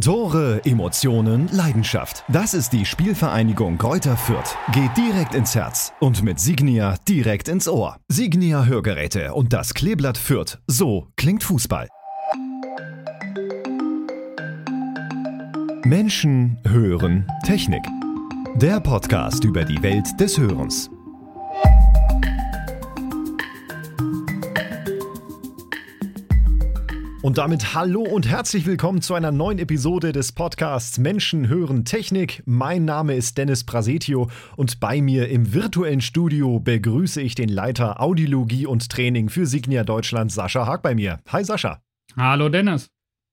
Tore, Emotionen, Leidenschaft. Das ist die Spielvereinigung Kräuter Fürth. Geht direkt ins Herz und mit Signia direkt ins Ohr. Signia Hörgeräte und das Kleeblatt Fürth. So klingt Fußball. Menschen hören Technik. Der Podcast über die Welt des Hörens. Und damit hallo und herzlich willkommen zu einer neuen Episode des Podcasts Menschen hören Technik. Mein Name ist Dennis Prasetio und bei mir im virtuellen Studio begrüße ich den Leiter Audiologie und Training für Signia Deutschland, Sascha Haag bei mir. Hi Sascha. Hallo Dennis.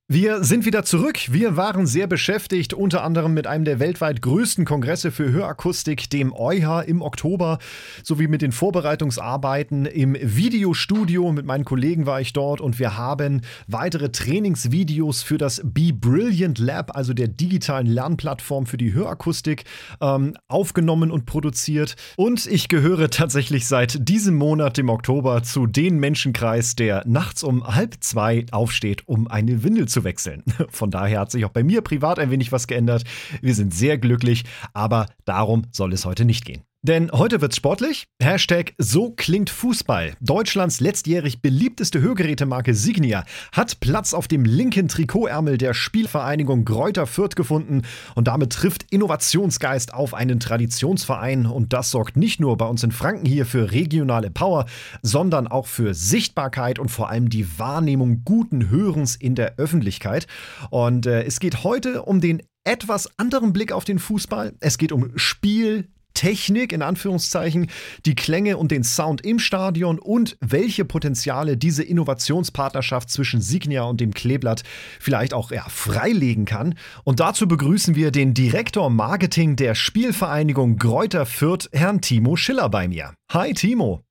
Wir sind wieder zurück. Wir waren sehr beschäftigt, unter anderem mit einem der weltweit größten Kongresse für Hörakustik, dem EuH im Oktober, sowie mit den Vorbereitungsarbeiten im Videostudio. Mit meinen Kollegen war ich dort und wir haben weitere Trainingsvideos für das Be Brilliant Lab, also der digitalen Lernplattform für die Hörakustik, ähm, aufgenommen und produziert. Und ich gehöre tatsächlich seit diesem Monat, dem Oktober, zu den Menschenkreis, der nachts um halb zwei aufsteht, um eine Windel zu zu wechseln. Von daher hat sich auch bei mir privat ein wenig was geändert. Wir sind sehr glücklich, aber darum soll es heute nicht gehen. Denn heute wird's sportlich. Hashtag So klingt Fußball. Deutschlands letztjährig beliebteste Hörgerätemarke Signia hat Platz auf dem linken Trikotärmel der Spielvereinigung Gräuter Fürth gefunden und damit trifft Innovationsgeist auf einen Traditionsverein und das sorgt nicht nur bei uns in Franken hier für regionale Power, sondern auch für Sichtbarkeit und vor allem die Wahrnehmung guten Hörens in der Öffentlichkeit. Und äh, es geht heute um den etwas anderen Blick auf den Fußball. Es geht um Spiel, Technik, in Anführungszeichen, die Klänge und den Sound im Stadion und welche Potenziale diese Innovationspartnerschaft zwischen Signia und dem Kleeblatt vielleicht auch ja, freilegen kann. Und dazu begrüßen wir den Direktor Marketing der Spielvereinigung Gräuter Fürth, Herrn Timo Schiller bei mir. Hi Timo.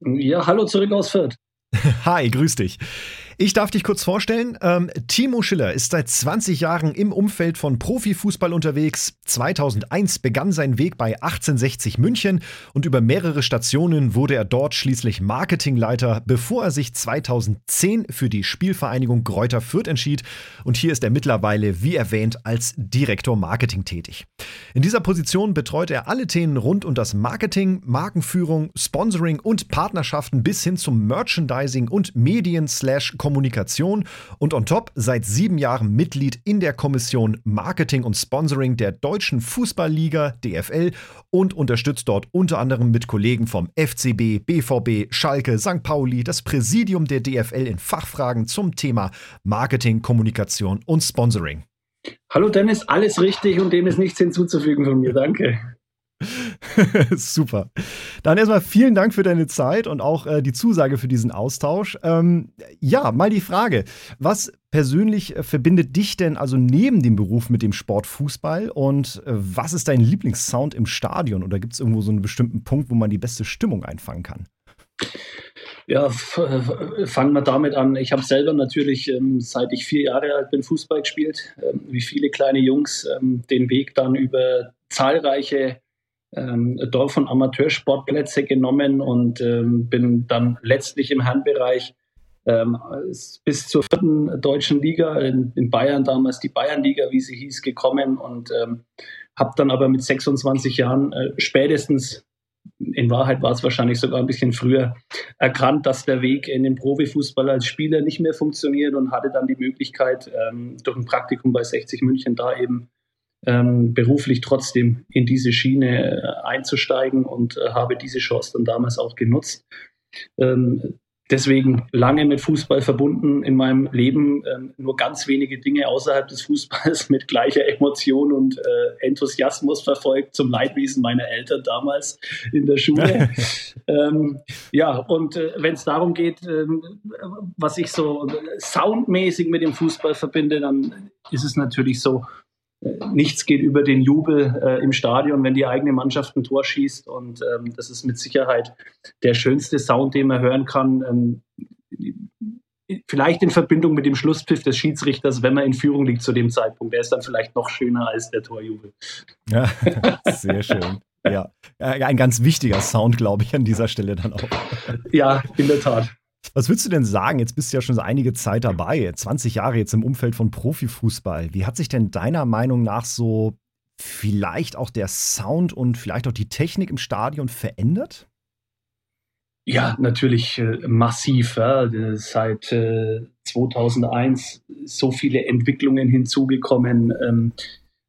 Ja, hallo zurück aus Fürth. Hi, grüß dich. Ich darf dich kurz vorstellen. Ähm, Timo Schiller ist seit 20 Jahren im Umfeld von Profifußball unterwegs. 2001 begann sein Weg bei 1860 München und über mehrere Stationen wurde er dort schließlich Marketingleiter, bevor er sich 2010 für die Spielvereinigung Gräuter Fürth entschied. Und hier ist er mittlerweile, wie erwähnt, als Direktor Marketing tätig. In dieser Position betreut er alle Themen rund um das Marketing, Markenführung, Sponsoring und Partnerschaften bis hin zum Merchandising und Medien slash Kommunikation und on top seit sieben Jahren Mitglied in der Kommission Marketing und Sponsoring der Deutschen Fußballliga DFL und unterstützt dort unter anderem mit Kollegen vom FCB, BVB, Schalke, St. Pauli das Präsidium der DFL in Fachfragen zum Thema Marketing, Kommunikation und Sponsoring. Hallo Dennis, alles richtig und dem ist nichts hinzuzufügen von mir. Danke. Super. Dann erstmal vielen Dank für deine Zeit und auch äh, die Zusage für diesen Austausch. Ähm, ja, mal die Frage, was persönlich äh, verbindet dich denn also neben dem Beruf mit dem Sport Fußball und äh, was ist dein Lieblingssound im Stadion oder gibt es irgendwo so einen bestimmten Punkt, wo man die beste Stimmung einfangen kann? Ja, fangen wir damit an. Ich habe selber natürlich, ähm, seit ich vier Jahre alt bin, Fußball gespielt, ähm, wie viele kleine Jungs, ähm, den Weg dann über zahlreiche ähm, Dorf- und Amateursportplätze genommen und ähm, bin dann letztlich im Herrenbereich ähm, bis zur vierten deutschen Liga, in, in, Bayern damals die Bayernliga, wie sie hieß, gekommen und ähm, habe dann aber mit 26 Jahren äh, spätestens, in Wahrheit war es wahrscheinlich sogar ein bisschen früher, erkannt, dass der Weg in den Profifußball als Spieler nicht mehr funktioniert und hatte dann die Möglichkeit, ähm, durch ein Praktikum bei 60 München da eben ähm, beruflich trotzdem in diese Schiene äh, einzusteigen und äh, habe diese Chance dann damals auch genutzt. Ähm, deswegen lange mit Fußball verbunden in meinem Leben, ähm, nur ganz wenige Dinge außerhalb des Fußballs mit gleicher Emotion und äh, Enthusiasmus verfolgt, zum Leidwesen meiner Eltern damals in der Schule. ähm, ja, und äh, wenn es darum geht, ähm, was ich so soundmäßig mit dem Fußball verbinde, dann ist es natürlich so, nichts geht über den Jubel äh, im Stadion, wenn die eigene Mannschaft ein Tor schießt. Und ähm, das ist mit Sicherheit der schönste Sound, den man hören kann. Ähm, vielleicht in Verbindung mit dem Schlusspfiff des Schiedsrichters, wenn man in Führung liegt zu dem Zeitpunkt. Der ist dann vielleicht noch schöner als der Torjubel. Ja, sehr schön. Ja, ein ganz wichtiger Sound, glaube ich, an dieser Stelle dann auch. Ja, in der Tat. Was würdest du denn sagen? Jetzt bist du ja schon so einige Zeit dabei, 20 Jahre jetzt im Umfeld von Profifußball. Wie hat sich denn deiner Meinung nach so vielleicht auch der Sound und vielleicht auch die Technik im Stadion verändert? Ja, natürlich äh, massiv. Ja. Seit äh, 2001 so viele Entwicklungen hinzugekommen. Ähm,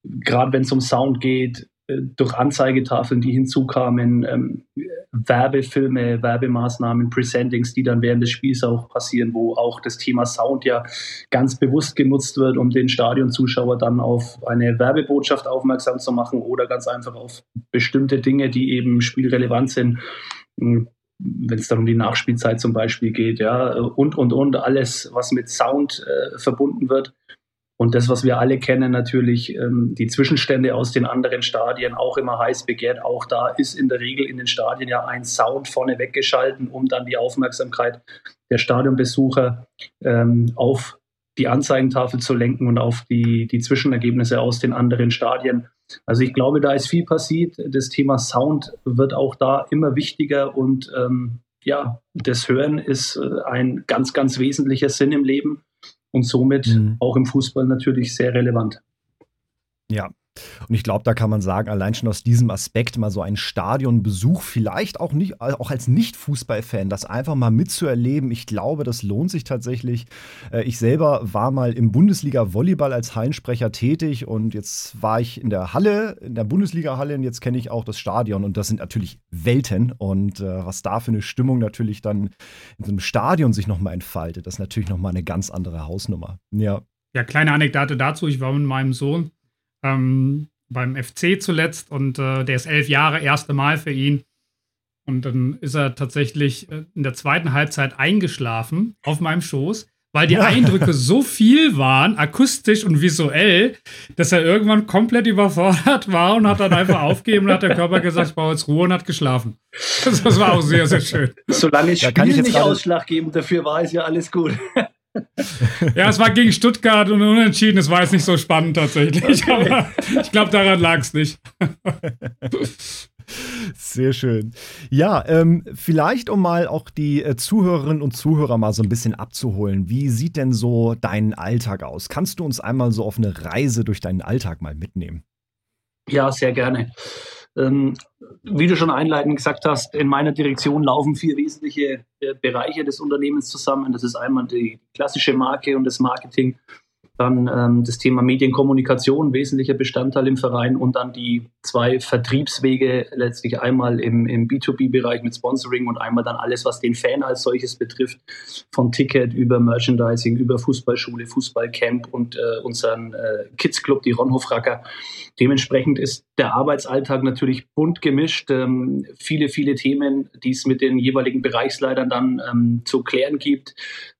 Gerade wenn es um Sound geht, äh, durch Anzeigetafeln, die hinzukamen, ähm, Werbefilme, Werbemaßnahmen, Presentings, die dann während des Spiels auch passieren, wo auch das Thema Sound ja ganz bewusst genutzt wird, um den Stadionzuschauer dann auf eine Werbebotschaft aufmerksam zu machen oder ganz einfach auf bestimmte Dinge, die eben spielrelevant sind. Hm, wenn es dann um die Nachspielzeit zum Beispiel geht, ja, und, und, und, alles, was mit Sound äh, verbunden wird. Und das, was wir alle kennen, natürlich ähm, die Zwischenstände aus den anderen Stadien, auch immer heiß begehrt. Auch da ist in der Regel in den Stadien ja ein Sound vorne weggeschalten, um dann die Aufmerksamkeit der Stadionbesucher ähm, auf die Anzeigentafel zu lenken und auf die, die Zwischenergebnisse aus den anderen Stadien. Also ich glaube, da ist viel passiert. Das Thema Sound wird auch da immer wichtiger und ähm, ja, das Hören ist äh, ein ganz, ganz wesentlicher Sinn im Leben und somit mhm. auch im Fußball natürlich sehr relevant. Ja, und ich glaube, da kann man sagen, allein schon aus diesem Aspekt mal so ein Stadionbesuch, vielleicht auch nicht, auch als Nicht-Fußballfan, das einfach mal mitzuerleben. Ich glaube, das lohnt sich tatsächlich. Äh, ich selber war mal im Bundesliga-Volleyball als Hallensprecher tätig und jetzt war ich in der Halle, in der Bundesliga-Halle und jetzt kenne ich auch das Stadion und das sind natürlich Welten und äh, was da für eine Stimmung natürlich dann in so einem Stadion sich nochmal entfaltet, das ist natürlich nochmal eine ganz andere Hausnummer. Ja. Ja, kleine Anekdote dazu. Ich war mit meinem Sohn ähm, beim FC zuletzt und äh, der ist elf Jahre, erste Mal für ihn. Und dann ist er tatsächlich äh, in der zweiten Halbzeit eingeschlafen auf meinem Schoß, weil die ja. Eindrücke so viel waren, akustisch und visuell, dass er irgendwann komplett überfordert war und hat dann einfach aufgegeben und hat der Körper gesagt, ich brauche jetzt Ruhe und hat geschlafen. Das, das war auch sehr, sehr schön. Solange ich Spiel nicht ausschlaggebend dafür war, ist ja alles gut. Ja, es war gegen Stuttgart und unentschieden. Es war jetzt nicht so spannend tatsächlich. Okay. Aber ich glaube, daran lag es nicht. Sehr schön. Ja, ähm, vielleicht um mal auch die äh, Zuhörerinnen und Zuhörer mal so ein bisschen abzuholen. Wie sieht denn so dein Alltag aus? Kannst du uns einmal so auf eine Reise durch deinen Alltag mal mitnehmen? Ja, sehr gerne. Ähm, wie du schon einleitend gesagt hast, in meiner Direktion laufen vier wesentliche äh, Bereiche des Unternehmens zusammen. Das ist einmal die klassische Marke und das Marketing, dann ähm, das Thema Medienkommunikation, wesentlicher Bestandteil im Verein und dann die zwei Vertriebswege, letztlich einmal im, im B2B-Bereich mit Sponsoring und einmal dann alles, was den Fan als solches betrifft, von Ticket über Merchandising, über Fußballschule, Fußballcamp und äh, unseren äh, Kids Club, die Ronhofracker. Dementsprechend ist der Arbeitsalltag natürlich bunt gemischt. Ähm, viele, viele Themen, die es mit den jeweiligen Bereichsleitern dann ähm, zu klären gibt.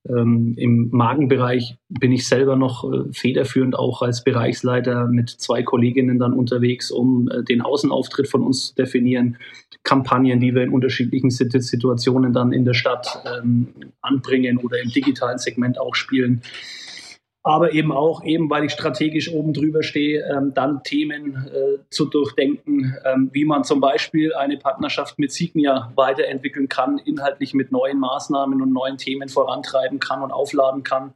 Ähm, Im Magenbereich bin ich selber noch äh, federführend auch als Bereichsleiter mit zwei Kolleginnen dann unterwegs, um äh, den Außenauftritt von uns zu definieren, Kampagnen, die wir in unterschiedlichen Situationen dann in der Stadt ähm, anbringen oder im digitalen Segment auch spielen aber eben auch, eben weil ich strategisch oben drüber stehe, ähm, dann Themen äh, zu durchdenken, ähm, wie man zum Beispiel eine Partnerschaft mit Signia weiterentwickeln kann, inhaltlich mit neuen Maßnahmen und neuen Themen vorantreiben kann und aufladen kann.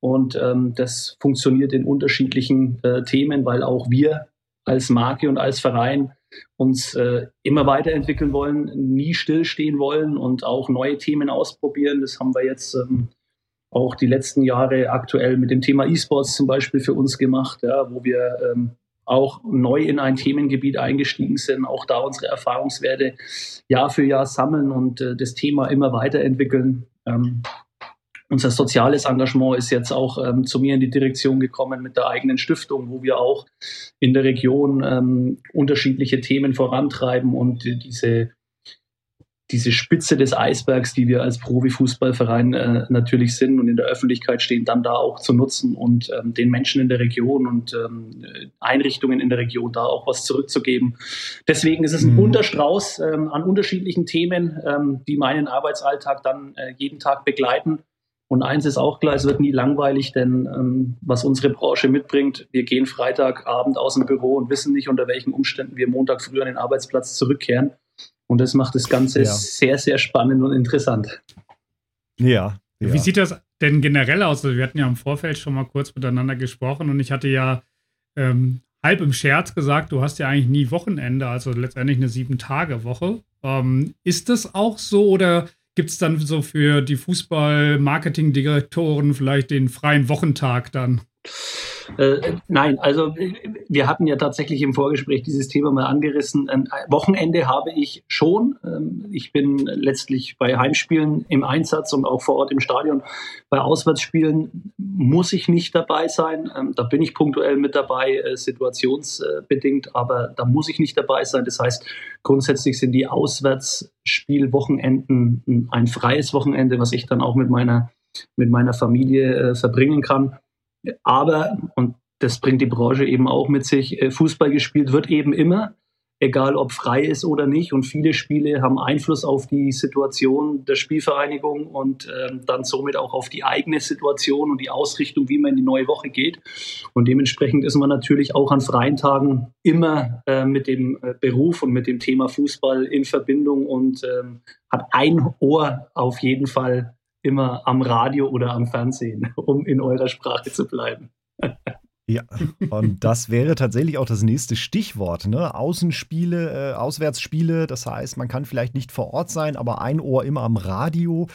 Und ähm, das funktioniert in unterschiedlichen äh, Themen, weil auch wir als Marke und als Verein uns äh, immer weiterentwickeln wollen, nie stillstehen wollen und auch neue Themen ausprobieren. Das haben wir jetzt ähm, auch die letzten Jahre aktuell mit dem Thema E-Sports zum Beispiel für uns gemacht, ja, wo wir ähm, auch neu in ein Themengebiet eingestiegen sind, auch da unsere Erfahrungswerte Jahr für Jahr sammeln und äh, das Thema immer weiterentwickeln. Ähm, unser soziales Engagement ist jetzt auch ähm, zu mir in die Direktion gekommen mit der eigenen Stiftung, wo wir auch in der Region ähm, unterschiedliche Themen vorantreiben und äh, diese diese Spitze des Eisbergs, die wir als Profifußballverein äh, natürlich sind und in der Öffentlichkeit stehen, dann da auch zu nutzen und ähm, den Menschen in der Region und ähm, Einrichtungen in der Region da auch was zurückzugeben. Deswegen ist es ein mhm. bunter Strauß ähm, an unterschiedlichen Themen, ähm, die meinen Arbeitsalltag dann äh, jeden Tag begleiten. Und eins ist auch klar, es wird nie langweilig, denn ähm, was unsere Branche mitbringt, wir gehen Freitagabend aus dem Büro und wissen nicht, unter welchen Umständen wir Montag früh an den Arbeitsplatz zurückkehren. Und das macht das Ganze ja. sehr, sehr spannend und interessant. Ja, ja. Wie sieht das denn generell aus? Also wir hatten ja im Vorfeld schon mal kurz miteinander gesprochen und ich hatte ja ähm, halb im Scherz gesagt, du hast ja eigentlich nie Wochenende, also letztendlich eine Sieben-Tage-Woche. Ähm, ist das auch so oder gibt es dann so für die Fußball-Marketing-Direktoren vielleicht den freien Wochentag dann? Äh, nein, also wir hatten ja tatsächlich im Vorgespräch dieses Thema mal angerissen. Ein Wochenende habe ich schon. Ähm, ich bin letztlich bei Heimspielen im Einsatz und auch vor Ort im Stadion. Bei Auswärtsspielen muss ich nicht dabei sein. Ähm, da bin ich punktuell mit dabei, äh, situationsbedingt, aber da muss ich nicht dabei sein. Das heißt, grundsätzlich sind die Auswärtsspielwochenenden ein freies Wochenende, was ich dann auch mit meiner, mit meiner Familie äh, verbringen kann. Aber, und das bringt die Branche eben auch mit sich, äh, Fußball gespielt wird eben immer, egal ob frei ist oder nicht. Und viele Spiele haben Einfluss auf die Situation der Spielvereinigung und ähm, dann somit auch auf die eigene Situation und die Ausrichtung, wie man in die neue Woche geht. Und dementsprechend ist man natürlich auch an freien Tagen immer äh, mit dem äh, Beruf und mit dem Thema Fußball in Verbindung und ähm, hat ein Ohr auf jeden Fall immer am Radio oder am Fernsehen, um in eurer Sprache zu bleiben. Ja, und das wäre tatsächlich auch das nächste Stichwort. Ne? Außenspiele, äh, Auswärtsspiele, das heißt, man kann vielleicht nicht vor Ort sein, aber ein Ohr immer am Radio.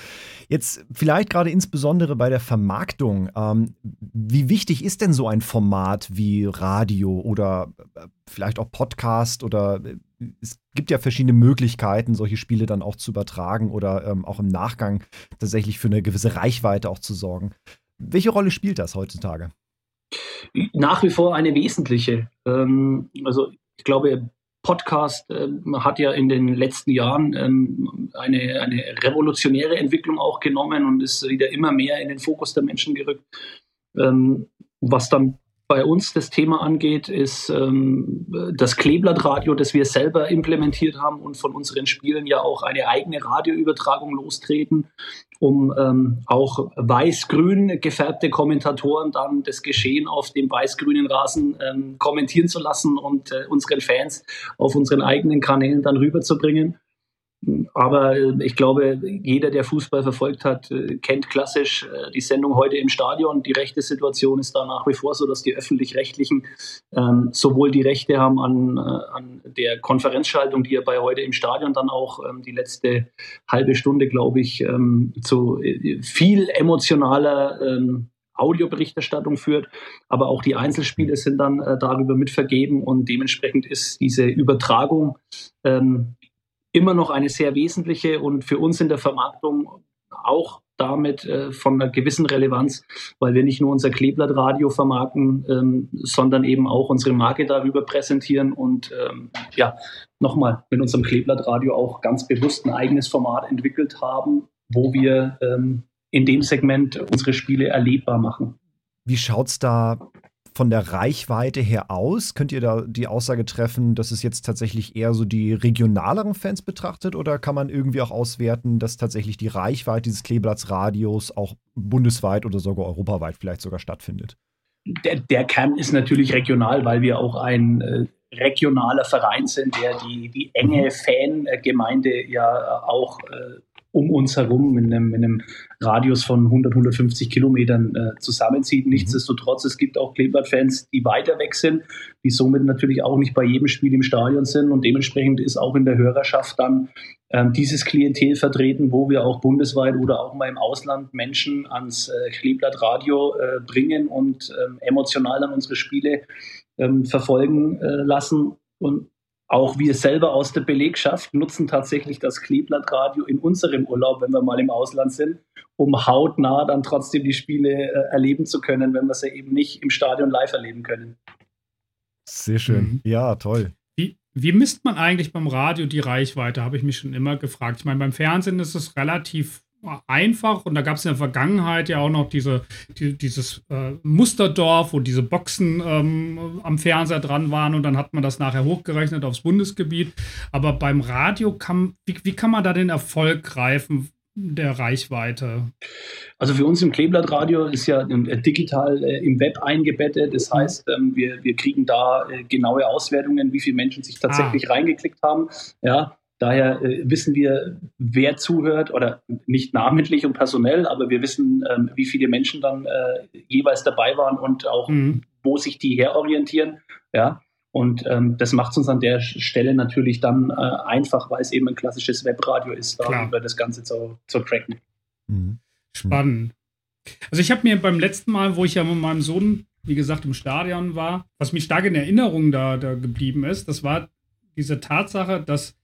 Jetzt vielleicht gerade insbesondere bei der Vermarktung. Ähm, wie wichtig ist denn so ein Format wie Radio oder äh, vielleicht auch Podcast oder äh, es gibt ja verschiedene Möglichkeiten, solche Spiele dann auch zu übertragen oder ähm, auch im Nachgang tatsächlich für eine gewisse Reichweite auch zu sorgen. Welche Rolle spielt das heutzutage? Nach wie vor eine wesentliche. Ähm, also ich glaube, Podcast ähm, hat ja in den letzten Jahren ähm, eine, eine revolutionäre Entwicklung auch genommen und ist wieder immer mehr in den Fokus der Menschen gerückt. Ähm, was dann bei uns das Thema angeht, ist ähm, das Kleeblattradio, das wir selber implementiert haben und von unseren Spielen ja auch eine eigene Radioübertragung lostreten, um ähm, auch weiß-grün gefärbte Kommentatoren dann das Geschehen auf dem weiß-grünen Rasen ähm, kommentieren zu lassen und äh, unseren Fans auf unseren eigenen Kanälen dann rüberzubringen. Aber äh, ich glaube, jeder, der Fußball verfolgt hat, äh, kennt klassisch äh, die Sendung heute im Stadion. Die rechte Situation ist da nach wie vor so, dass die öffentlich-rechtlichen ähm, sowohl die Rechte haben an, an der Konferenzschaltung, die ja bei heute im Stadion dann auch ähm, die letzte halbe Stunde, glaube ich, ähm, zu viel emotionaler ähm, Audioberichterstattung führt, aber auch die Einzelspiele sind dann äh, darüber mitvergeben und dementsprechend ist diese Übertragung ähm, immer noch eine sehr wesentliche und für uns in der Vermarktung auch damit äh, von einer gewissen Relevanz, weil wir nicht nur unser Kleeblattradio vermarkten, ähm, sondern eben auch unsere Marke darüber präsentieren und ähm, ja, nochmal mit unserem Kleeblattradio auch ganz bewusst ein eigenes Format entwickelt haben, wo wir ähm, in dem Segment unsere Spiele erlebbar machen. Wie schaut es da von der Reichweite her aus? Könnt ihr da die Aussage treffen, dass es jetzt tatsächlich eher so die regionaleren Fans betrachtet oder kann man irgendwie auch auswerten, dass tatsächlich die Reichweite dieses Kleeblattsradios auch bundesweit oder sogar europaweit vielleicht sogar stattfindet? Der, der Kern ist natürlich regional, weil wir auch ein äh, regionaler Verein sind, der die, die enge mhm. Fangemeinde ja auch äh, um uns herum in einem, in einem Radius von 100, 150 Kilometern äh, zusammenzieht. Mhm. Nichtsdestotrotz, es gibt auch Kleeblatt-Fans, die weiter weg sind, die somit natürlich auch nicht bei jedem Spiel im Stadion sind und dementsprechend ist auch in der Hörerschaft dann ähm, dieses Klientel vertreten, wo wir auch bundesweit oder auch mal im Ausland Menschen ans äh, Kleeblatt-Radio äh, bringen und ähm, emotional dann unsere Spiele ähm, verfolgen äh, lassen. Und auch wir selber aus der Belegschaft nutzen tatsächlich das Kleeblattradio in unserem Urlaub, wenn wir mal im Ausland sind, um hautnah dann trotzdem die Spiele äh, erleben zu können, wenn wir sie eben nicht im Stadion live erleben können. Sehr schön. Mhm. Ja, toll. Wie, wie misst man eigentlich beim Radio die Reichweite, habe ich mich schon immer gefragt. Ich meine, beim Fernsehen ist es relativ einfach und da gab es in der Vergangenheit ja auch noch diese, die, dieses äh, Musterdorf, wo diese Boxen ähm, am Fernseher dran waren und dann hat man das nachher hochgerechnet aufs Bundesgebiet. Aber beim Radio kann, wie, wie kann man da den Erfolg greifen? der Reichweite? Also für uns im Kleeblattradio ist ja äh, digital äh, im Web eingebettet. Das mhm. heißt, ähm, wir, wir kriegen da äh, genaue Auswertungen, wie viele Menschen sich tatsächlich ah. reingeklickt haben. Ja, Daher äh, wissen wir, wer zuhört oder nicht namentlich und personell, aber wir wissen, ähm, wie viele Menschen dann äh, jeweils dabei waren und auch, mhm. wo sich die herorientieren. Ja. Und ähm, das macht es uns an der Stelle natürlich dann äh, einfach, weil es eben ein klassisches Webradio ist, da über das Ganze zu, zu tracken. Mhm. Spannend. Also ich habe mir beim letzten Mal, wo ich ja mit meinem Sohn, wie gesagt, im Stadion war, was mich stark in Erinnerung da, da geblieben ist, das war diese Tatsache, dass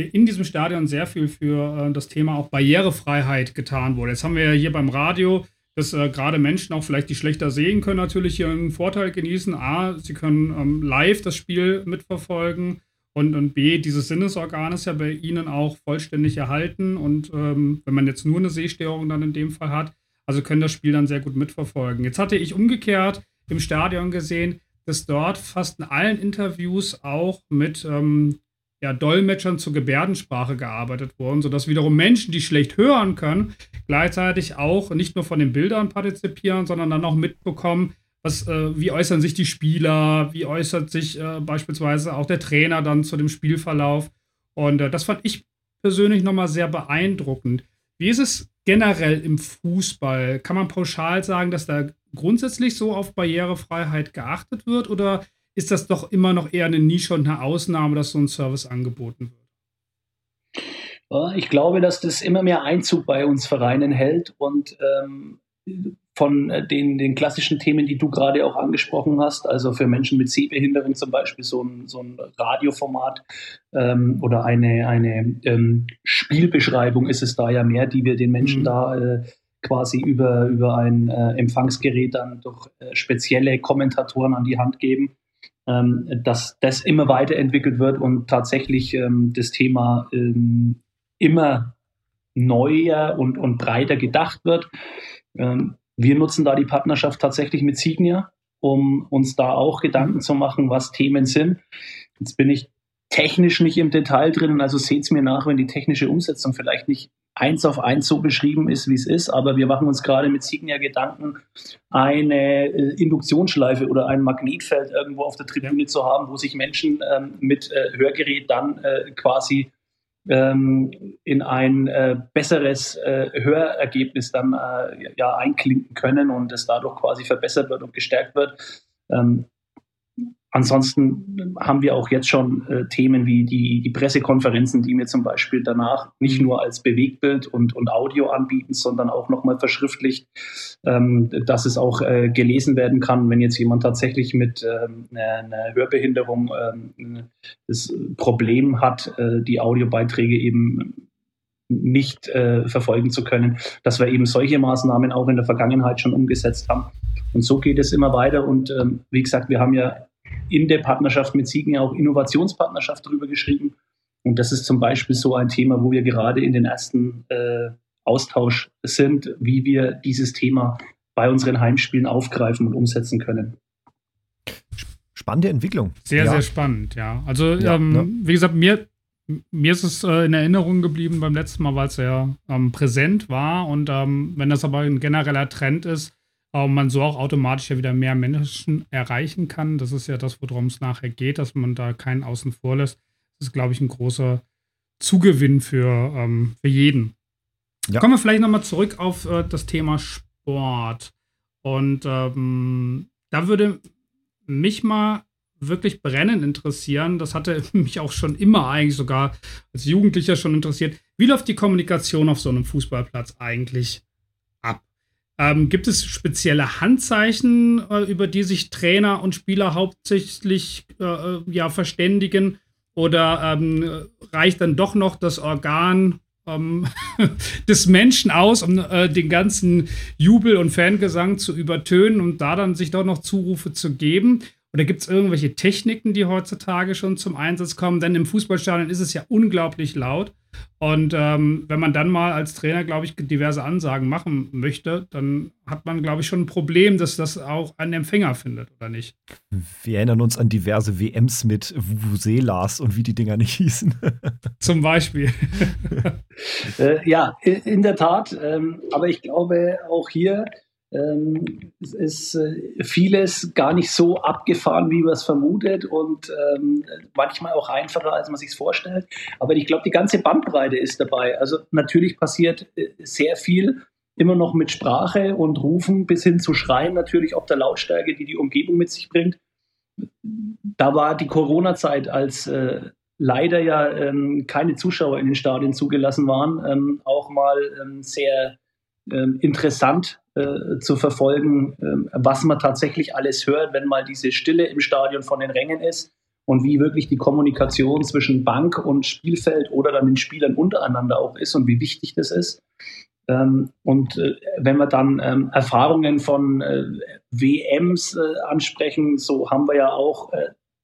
in diesem Stadion sehr viel für äh, das Thema auch Barrierefreiheit getan wurde. Jetzt haben wir ja hier beim Radio, dass äh, gerade Menschen auch vielleicht, die schlechter sehen können, natürlich hier einen Vorteil genießen. A, sie können ähm, live das Spiel mitverfolgen und, und B, dieses Sinnesorgan ist ja bei ihnen auch vollständig erhalten. Und ähm, wenn man jetzt nur eine Sehstörung dann in dem Fall hat, also können das Spiel dann sehr gut mitverfolgen. Jetzt hatte ich umgekehrt im Stadion gesehen, dass dort fast in allen Interviews auch mit ähm, ja, Dolmetschern zur Gebärdensprache gearbeitet wurden, sodass wiederum Menschen, die schlecht hören können, gleichzeitig auch nicht nur von den Bildern partizipieren, sondern dann auch mitbekommen, was, äh, wie äußern sich die Spieler, wie äußert sich äh, beispielsweise auch der Trainer dann zu dem Spielverlauf. Und äh, das fand ich persönlich nochmal sehr beeindruckend. Wie ist es generell im Fußball? Kann man pauschal sagen, dass da grundsätzlich so auf Barrierefreiheit geachtet wird oder ist das doch immer noch eher eine Nische und eine Ausnahme, dass so ein Service angeboten wird? Ich glaube, dass das immer mehr Einzug bei uns Vereinen hält und ähm, von äh, den, den klassischen Themen, die du gerade auch angesprochen hast, also für Menschen mit Sehbehinderung zum Beispiel so ein, so ein Radioformat ähm, oder eine, eine ähm, Spielbeschreibung ist es da ja mehr, die wir den Menschen mhm. da äh, quasi über, über ein äh, Empfangsgerät dann durch äh, spezielle Kommentatoren an die Hand geben ähm, dass das immer weiterentwickelt wird und tatsächlich ähm, das Thema ähm, immer neuer und, und breiter gedacht wird. Ähm, wir nutzen da die Partnerschaft tatsächlich mit Signia, um uns da auch Gedanken zu machen, was Themen sind. Jetzt bin ich technisch nicht im Detail drin, also seht es mir nach, wenn die technische Umsetzung vielleicht nicht eins auf eins so beschrieben ist, wie es ist, aber wir machen uns gerade mit Signia Gedanken, eine äh, Induktionsschleife oder ein Magnetfeld irgendwo auf der Tribüne zu haben, wo sich Menschen ähm, mit äh, Hörgerät dann äh, quasi ähm, in ein äh, besseres äh, Hörergebnis dann ja einklinken können und es dadurch quasi verbessert wird und gestärkt wird. Ähm, Ansonsten haben wir auch jetzt schon äh, Themen wie die, die Pressekonferenzen, die mir zum Beispiel danach nicht mhm. nur als Bewegtbild und, und Audio anbieten, sondern auch nochmal verschriftlicht, ähm, dass es auch äh, gelesen werden kann, wenn jetzt jemand tatsächlich mit ähm, einer, einer Hörbehinderung ähm, das Problem hat, äh, die Audiobeiträge eben nicht äh, verfolgen zu können, dass wir eben solche Maßnahmen auch in der Vergangenheit schon umgesetzt haben. Und so geht es immer weiter. Und ähm, wie gesagt, wir haben ja in der Partnerschaft mit Siegen ja auch Innovationspartnerschaft drüber geschrieben. Und das ist zum Beispiel so ein Thema, wo wir gerade in den ersten äh, Austausch sind, wie wir dieses Thema bei unseren Heimspielen aufgreifen und umsetzen können. Spannende Entwicklung. Sehr, ja. sehr spannend, ja. Also, ja, ähm, ja. wie gesagt, mir, mir ist es äh, in Erinnerung geblieben beim letzten Mal, weil es ja ähm, präsent war. Und ähm, wenn das aber ein genereller Trend ist, und man so auch automatisch ja wieder mehr Menschen erreichen kann. Das ist ja das, worum es nachher geht, dass man da keinen außen vor lässt. Das ist, glaube ich, ein großer Zugewinn für, ähm, für jeden. Ja. Kommen wir vielleicht nochmal zurück auf äh, das Thema Sport. Und ähm, da würde mich mal wirklich brennend interessieren. Das hatte mich auch schon immer eigentlich sogar als Jugendlicher schon interessiert. Wie läuft die Kommunikation auf so einem Fußballplatz eigentlich ähm, gibt es spezielle Handzeichen, äh, über die sich Trainer und Spieler hauptsächlich äh, äh, ja, verständigen? Oder ähm, reicht dann doch noch das Organ ähm, des Menschen aus, um äh, den ganzen Jubel und Fangesang zu übertönen und da dann sich doch noch Zurufe zu geben? Oder gibt es irgendwelche Techniken, die heutzutage schon zum Einsatz kommen? Denn im Fußballstadion ist es ja unglaublich laut. Und ähm, wenn man dann mal als Trainer, glaube ich, diverse Ansagen machen möchte, dann hat man, glaube ich, schon ein Problem, dass das auch einen Empfänger findet, oder nicht? Wir erinnern uns an diverse WMs mit Vuvuzelas und wie die Dinger nicht hießen. Zum Beispiel. äh, ja, in der Tat. Ähm, aber ich glaube, auch hier ähm, es ist äh, vieles gar nicht so abgefahren, wie man es vermutet und ähm, manchmal auch einfacher, als man sich vorstellt. Aber ich glaube, die ganze Bandbreite ist dabei. Also natürlich passiert äh, sehr viel immer noch mit Sprache und Rufen bis hin zu Schreien, natürlich auch der Lautstärke, die die Umgebung mit sich bringt. Da war die Corona-Zeit, als äh, leider ja ähm, keine Zuschauer in den Stadien zugelassen waren, ähm, auch mal ähm, sehr interessant äh, zu verfolgen, ähm, was man tatsächlich alles hört, wenn mal diese Stille im Stadion von den Rängen ist und wie wirklich die Kommunikation zwischen Bank und Spielfeld oder dann den Spielern untereinander auch ist und wie wichtig das ist. Ähm, und äh, wenn wir dann ähm, Erfahrungen von äh, WMs ansprechen, so haben wir ja auch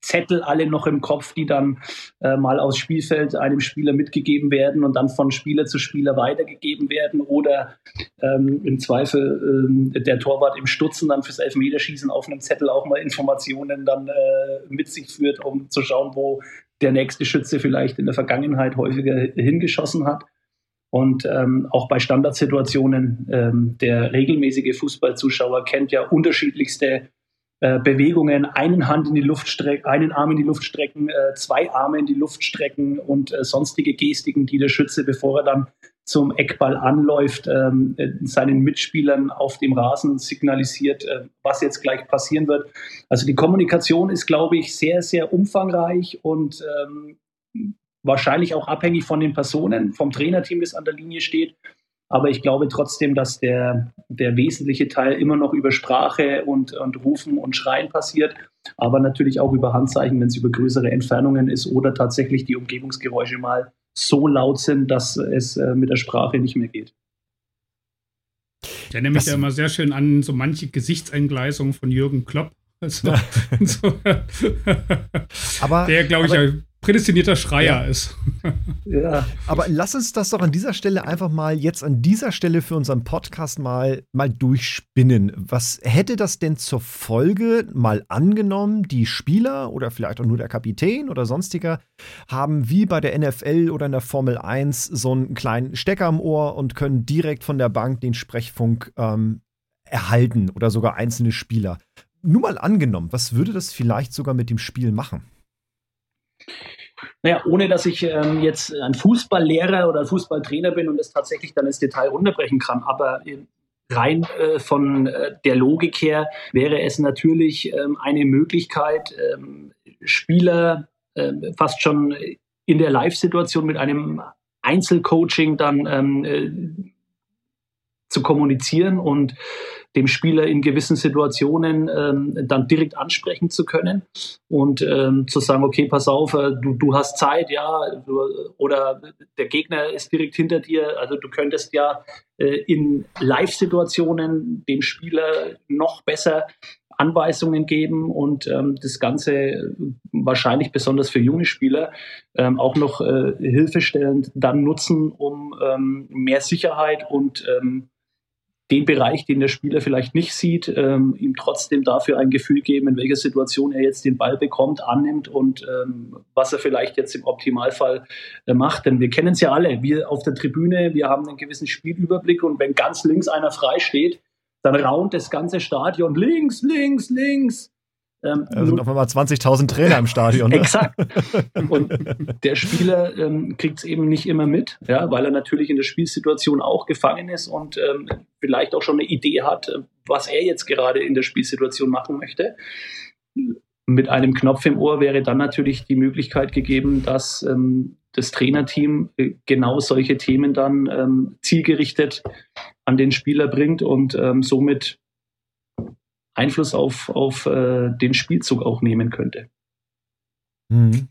Zettel alle noch im Kopf, die dann äh, mal aus Spielfeld einem Spieler mitgegeben werden und dann von Spieler zu Spieler weitergegeben werden oder ähm, im Zweifel ähm, der Torwart im Stutzen dann fürs Elfmeterschießen auf einem Zettel auch mal Informationen dann äh, mit sich führt, um zu schauen, wo der nächste Schütze vielleicht in der Vergangenheit häufiger hingeschossen hat. Und ähm, auch bei Standardsituationen, ähm, der regelmäßige Fußballzuschauer kennt ja unterschiedlichste äh, Bewegungen, einen Hand in die Luft strecken, einen Arm in die Luft strecken, äh, zwei Arme in die Luft strecken und äh, sonstige Gestiken, die der Schütze, bevor er dann zum Eckball anläuft, ähm, äh, seinen Mitspielern auf dem Rasen signalisiert, äh, was jetzt gleich passieren wird. Also die Kommunikation ist, glaube ich, sehr, sehr umfangreich und ähm, wahrscheinlich auch abhängig von den Personen, vom Trainerteam, das an der Linie steht. Aber ich glaube trotzdem, dass der, der wesentliche Teil immer noch über Sprache und, und Rufen und Schreien passiert, aber natürlich auch über Handzeichen, wenn es über größere Entfernungen ist oder tatsächlich die Umgebungsgeräusche mal so laut sind, dass es äh, mit der Sprache nicht mehr geht. Ich erinnere mich ja immer sehr schön an so manche Gesichtsentgleisungen von Jürgen Klopp. Also, so. aber, der, glaube ich, aber, prädestinierter Schreier ja. ist. ja. Aber lass uns das doch an dieser Stelle einfach mal jetzt an dieser Stelle für unseren Podcast mal, mal durchspinnen. Was hätte das denn zur Folge mal angenommen, die Spieler oder vielleicht auch nur der Kapitän oder sonstiger haben wie bei der NFL oder in der Formel 1 so einen kleinen Stecker am Ohr und können direkt von der Bank den Sprechfunk ähm, erhalten oder sogar einzelne Spieler. Nur mal angenommen, was würde das vielleicht sogar mit dem Spiel machen? Naja, ohne dass ich ähm, jetzt ein Fußballlehrer oder ein Fußballtrainer bin und das tatsächlich dann ins Detail runterbrechen kann, aber rein äh, von äh, der Logik her wäre es natürlich ähm, eine Möglichkeit, ähm, Spieler ähm, fast schon in der Live-Situation mit einem Einzelcoaching dann ähm, äh, zu kommunizieren und dem Spieler in gewissen Situationen ähm, dann direkt ansprechen zu können und ähm, zu sagen, okay, pass auf, äh, du, du hast Zeit, ja, du, oder der Gegner ist direkt hinter dir. Also du könntest ja äh, in Live-Situationen dem Spieler noch besser Anweisungen geben und ähm, das Ganze wahrscheinlich besonders für junge Spieler ähm, auch noch äh, hilfestellend dann nutzen, um ähm, mehr Sicherheit und ähm, den Bereich, den der Spieler vielleicht nicht sieht, ähm, ihm trotzdem dafür ein Gefühl geben, in welcher Situation er jetzt den Ball bekommt, annimmt und ähm, was er vielleicht jetzt im Optimalfall äh, macht. Denn wir kennen es ja alle, wir auf der Tribüne, wir haben einen gewissen Spielüberblick und wenn ganz links einer frei steht, dann raunt das ganze Stadion links, links, links. Ähm, da sind auf einmal 20.000 Trainer im Stadion. Ne? Exakt. Und der Spieler ähm, kriegt es eben nicht immer mit, ja, weil er natürlich in der Spielsituation auch gefangen ist und ähm, vielleicht auch schon eine Idee hat, was er jetzt gerade in der Spielsituation machen möchte. Mit einem Knopf im Ohr wäre dann natürlich die Möglichkeit gegeben, dass ähm, das Trainerteam äh, genau solche Themen dann ähm, zielgerichtet an den Spieler bringt und ähm, somit Einfluss auf, auf äh, den Spielzug auch nehmen könnte. Mhm.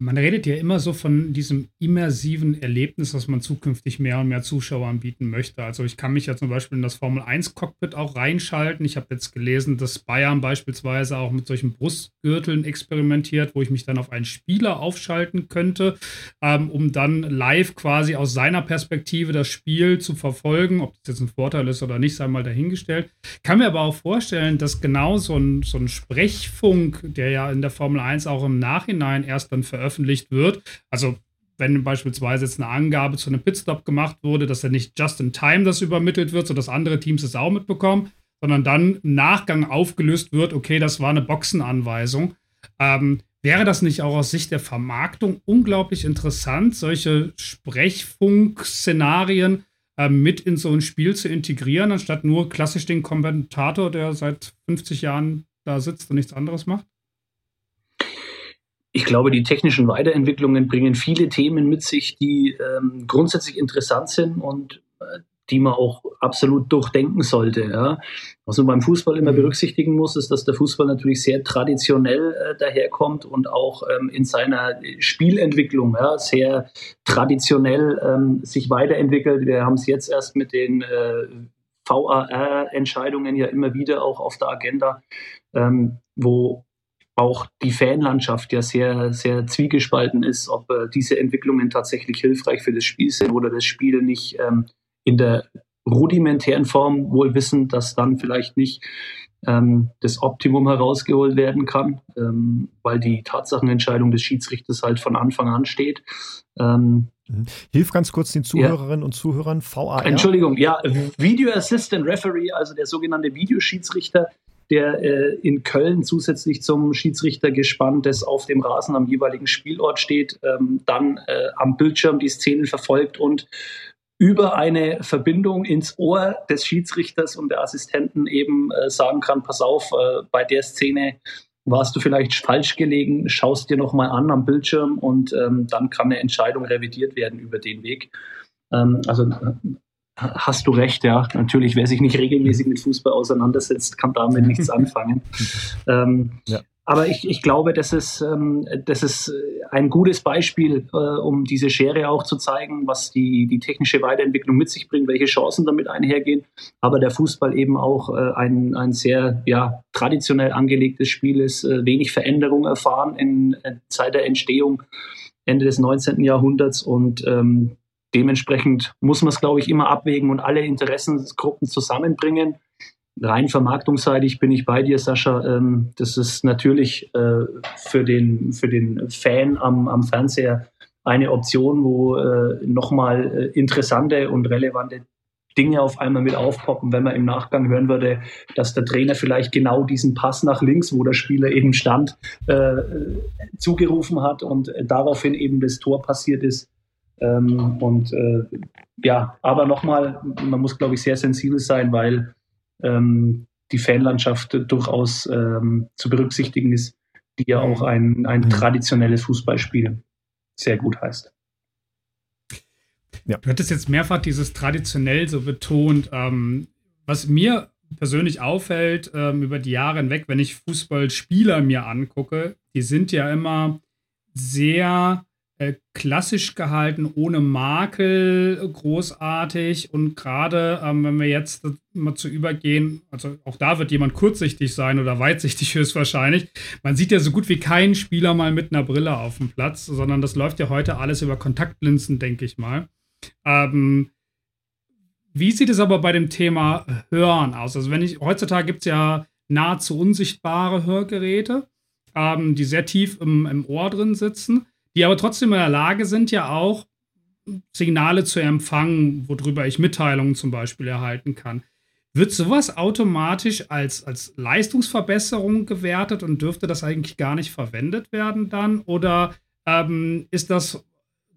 Man redet ja immer so von diesem immersiven Erlebnis, was man zukünftig mehr und mehr Zuschauern bieten möchte. Also ich kann mich ja zum Beispiel in das Formel 1 Cockpit auch reinschalten. Ich habe jetzt gelesen, dass Bayern beispielsweise auch mit solchen Brustgürteln experimentiert, wo ich mich dann auf einen Spieler aufschalten könnte, ähm, um dann live quasi aus seiner Perspektive das Spiel zu verfolgen. Ob das jetzt ein Vorteil ist oder nicht, sei mal dahingestellt. Kann mir aber auch vorstellen, dass genau so ein, so ein Sprechfunk, der ja in der Formel 1 auch im Nachhinein erst dann veröffentlicht veröffentlicht wird. Also wenn beispielsweise jetzt eine Angabe zu einem Pitstop gemacht wurde, dass er nicht just in time das übermittelt wird, sodass andere Teams es auch mitbekommen, sondern dann im Nachgang aufgelöst wird, okay, das war eine Boxenanweisung. Ähm, wäre das nicht auch aus Sicht der Vermarktung unglaublich interessant, solche Sprechfunk-Szenarien äh, mit in so ein Spiel zu integrieren, anstatt nur klassisch den Kommentator, der seit 50 Jahren da sitzt und nichts anderes macht? Ich glaube, die technischen Weiterentwicklungen bringen viele Themen mit sich, die ähm, grundsätzlich interessant sind und äh, die man auch absolut durchdenken sollte. Ja. Was man beim Fußball immer mhm. berücksichtigen muss, ist, dass der Fußball natürlich sehr traditionell äh, daherkommt und auch ähm, in seiner Spielentwicklung ja, sehr traditionell ähm, sich weiterentwickelt. Wir haben es jetzt erst mit den äh, VAR-Entscheidungen ja immer wieder auch auf der Agenda, ähm, wo auch die Fanlandschaft ja sehr, sehr zwiegespalten ist, ob äh, diese Entwicklungen tatsächlich hilfreich für das Spiel sind oder das Spiel nicht ähm, in der rudimentären Form wohl wissen, dass dann vielleicht nicht ähm, das Optimum herausgeholt werden kann, ähm, weil die Tatsachenentscheidung des Schiedsrichters halt von Anfang an steht. Ähm, mhm. Hilf ganz kurz den Zuhörerinnen ja. und Zuhörern VAR. Entschuldigung, ja, Video Assistant Referee, also der sogenannte Videoschiedsrichter, der äh, in Köln zusätzlich zum Schiedsrichter gespannt, das auf dem Rasen am jeweiligen Spielort steht, ähm, dann äh, am Bildschirm die Szenen verfolgt und über eine Verbindung ins Ohr des Schiedsrichters und der Assistenten eben äh, sagen kann, pass auf, äh, bei der Szene warst du vielleicht falsch gelegen, schaust dir nochmal an am Bildschirm und ähm, dann kann eine Entscheidung revidiert werden über den Weg. Ähm, also hast du recht, ja. Natürlich, wer sich nicht regelmäßig mit Fußball auseinandersetzt, kann damit nichts anfangen. Ähm, ja. Aber ich, ich glaube, das ist, ähm, das ist ein gutes Beispiel, äh, um diese Schere auch zu zeigen, was die, die technische Weiterentwicklung mit sich bringt, welche Chancen damit einhergehen. Aber der Fußball eben auch äh, ein, ein sehr ja, traditionell angelegtes Spiel ist, äh, wenig Veränderung erfahren in äh, Zeit der Entstehung Ende des 19. Jahrhunderts und ähm, dementsprechend muss man es, glaube ich, immer abwägen und alle Interessensgruppen zusammenbringen rein vermarktungsseitig bin ich bei dir, Sascha. Ähm, das ist natürlich äh, für, den, für den Fan am, am Fernseher eine Option, wo äh, nochmal äh, interessante und relevante Dinge auf einmal mit aufpoppen, wenn man im Nachgang hören würde, dass der Trainer vielleicht genau diesen Pass nach links, wo der Spieler eben stand, zugerufen hat und daraufhin eben das Tor passiert ist. Ähm, und äh, ja, aber nochmal, man muss, glaube ich, sehr sensibel sein, weil ähm, die Fanlandschaft durchaus ähm, zu berücksichtigen ist, die ja auch ein, ein mhm. traditionelles Fußballspiel sehr gut heißt. Ja. Du hattest jetzt mehrfach dieses traditionell so betont. Ähm, was mir persönlich auffällt ähm, über die Jahre hinweg, wenn ich Fußballspieler mir angucke, die sind ja immer sehr äh, klassisch gehalten, ohne Makel, großartig. Und gerade ähm, wenn wir jetzt mal zu übergehen, also auch da wird jemand kurzsichtig sein oder weitsichtig höchstwahrscheinlich. Man sieht ja so gut wie keinen Spieler mal mit einer Brille auf dem Platz, sondern das läuft ja heute alles über Kontaktlinsen, denke ich mal. Ähm, wie sieht es aber bei dem Thema Hören aus? Also wenn ich, heutzutage gibt es ja nahezu unsichtbare Hörgeräte, ähm, die sehr tief im, im Ohr drin sitzen die aber trotzdem in der Lage sind, ja auch Signale zu empfangen, worüber ich Mitteilungen zum Beispiel erhalten kann. Wird sowas automatisch als, als Leistungsverbesserung gewertet und dürfte das eigentlich gar nicht verwendet werden dann? Oder ähm, ist das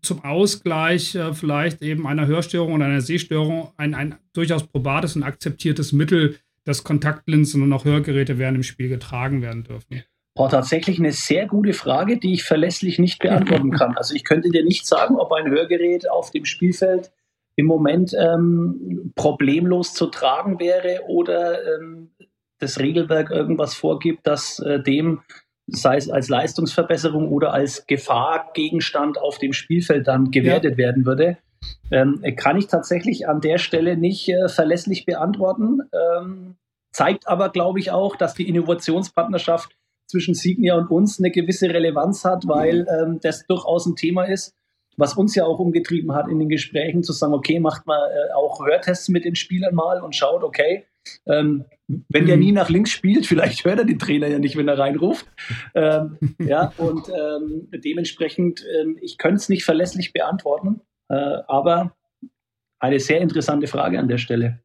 zum Ausgleich äh, vielleicht eben einer Hörstörung oder einer Sehstörung ein, ein durchaus probates und akzeptiertes Mittel, dass Kontaktlinsen und auch Hörgeräte während dem Spiel getragen werden dürfen? Boah, tatsächlich eine sehr gute Frage, die ich verlässlich nicht beantworten kann. Also ich könnte dir nicht sagen, ob ein Hörgerät auf dem Spielfeld im Moment ähm, problemlos zu tragen wäre oder ähm, das Regelwerk irgendwas vorgibt, das äh, dem, sei es als Leistungsverbesserung oder als Gefahrgegenstand auf dem Spielfeld dann gewertet ja. werden würde. Ähm, kann ich tatsächlich an der Stelle nicht äh, verlässlich beantworten. Ähm, zeigt aber, glaube ich, auch, dass die Innovationspartnerschaft zwischen Signia und uns eine gewisse Relevanz hat, weil ähm, das durchaus ein Thema ist, was uns ja auch umgetrieben hat in den Gesprächen, zu sagen, okay, macht mal äh, auch Hörtests mit den Spielern mal und schaut, okay, ähm, wenn der mhm. nie nach links spielt, vielleicht hört er den Trainer ja nicht, wenn er reinruft. Ähm, ja, und ähm, dementsprechend, ähm, ich könnte es nicht verlässlich beantworten, äh, aber eine sehr interessante Frage an der Stelle.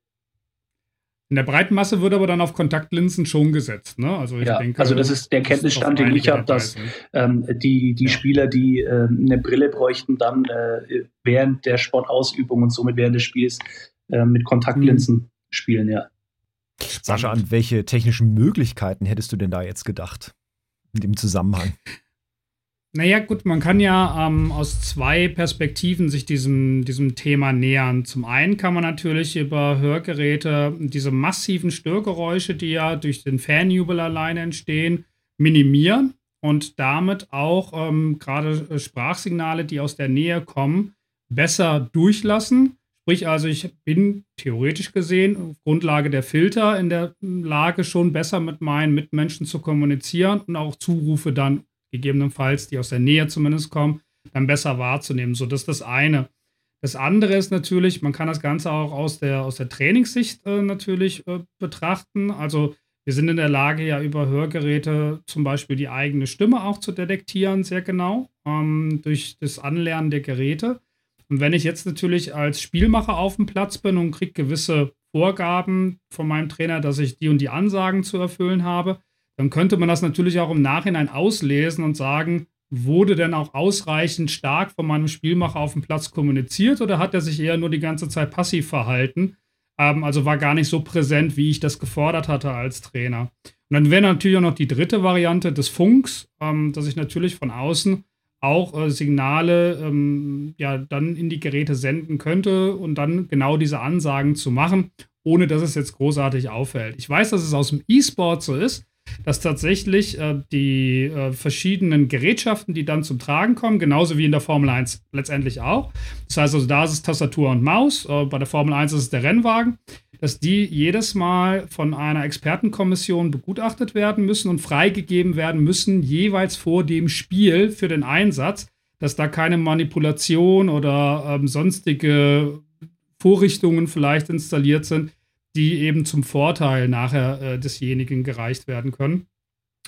In der breiten Masse wird aber dann auf Kontaktlinsen schon gesetzt. Ne? Also, ich ja, denke, also das ist der Kenntnisstand, den ich habe, dass ähm, die, die ja. Spieler, die äh, eine Brille bräuchten, dann äh, während der Sportausübung und somit während des Spiels äh, mit Kontaktlinsen mhm. spielen, ja. Sascha, an welche technischen Möglichkeiten hättest du denn da jetzt gedacht in dem Zusammenhang? Naja, gut, man kann ja ähm, aus zwei Perspektiven sich diesem, diesem Thema nähern. Zum einen kann man natürlich über Hörgeräte diese massiven Störgeräusche, die ja durch den Fanjubel alleine entstehen, minimieren und damit auch ähm, gerade äh, Sprachsignale, die aus der Nähe kommen, besser durchlassen. Sprich also, ich bin theoretisch gesehen auf Grundlage der Filter in der Lage, schon besser mit meinen Mitmenschen zu kommunizieren und auch Zurufe dann gegebenenfalls, die aus der Nähe zumindest kommen, dann besser wahrzunehmen. So, das ist das eine. Das andere ist natürlich, man kann das Ganze auch aus der, aus der Trainingssicht äh, natürlich äh, betrachten. Also wir sind in der Lage, ja über Hörgeräte zum Beispiel die eigene Stimme auch zu detektieren, sehr genau, ähm, durch das Anlernen der Geräte. Und wenn ich jetzt natürlich als Spielmacher auf dem Platz bin und kriege gewisse Vorgaben von meinem Trainer, dass ich die und die Ansagen zu erfüllen habe, dann könnte man das natürlich auch im Nachhinein auslesen und sagen, wurde denn auch ausreichend stark von meinem Spielmacher auf dem Platz kommuniziert oder hat er sich eher nur die ganze Zeit passiv verhalten? Ähm, also war gar nicht so präsent, wie ich das gefordert hatte als Trainer. Und dann wäre natürlich auch noch die dritte Variante des Funks, ähm, dass ich natürlich von außen auch äh, Signale ähm, ja dann in die Geräte senden könnte und dann genau diese Ansagen zu machen, ohne dass es jetzt großartig auffällt. Ich weiß, dass es aus dem E-Sport so ist, dass tatsächlich äh, die äh, verschiedenen Gerätschaften, die dann zum Tragen kommen, genauso wie in der Formel 1 letztendlich auch. Das heißt also, da ist es Tastatur und Maus, äh, bei der Formel 1 ist es der Rennwagen, dass die jedes Mal von einer Expertenkommission begutachtet werden müssen und freigegeben werden müssen, jeweils vor dem Spiel für den Einsatz, dass da keine Manipulation oder ähm, sonstige Vorrichtungen vielleicht installiert sind, die eben zum Vorteil nachher äh, desjenigen gereicht werden können.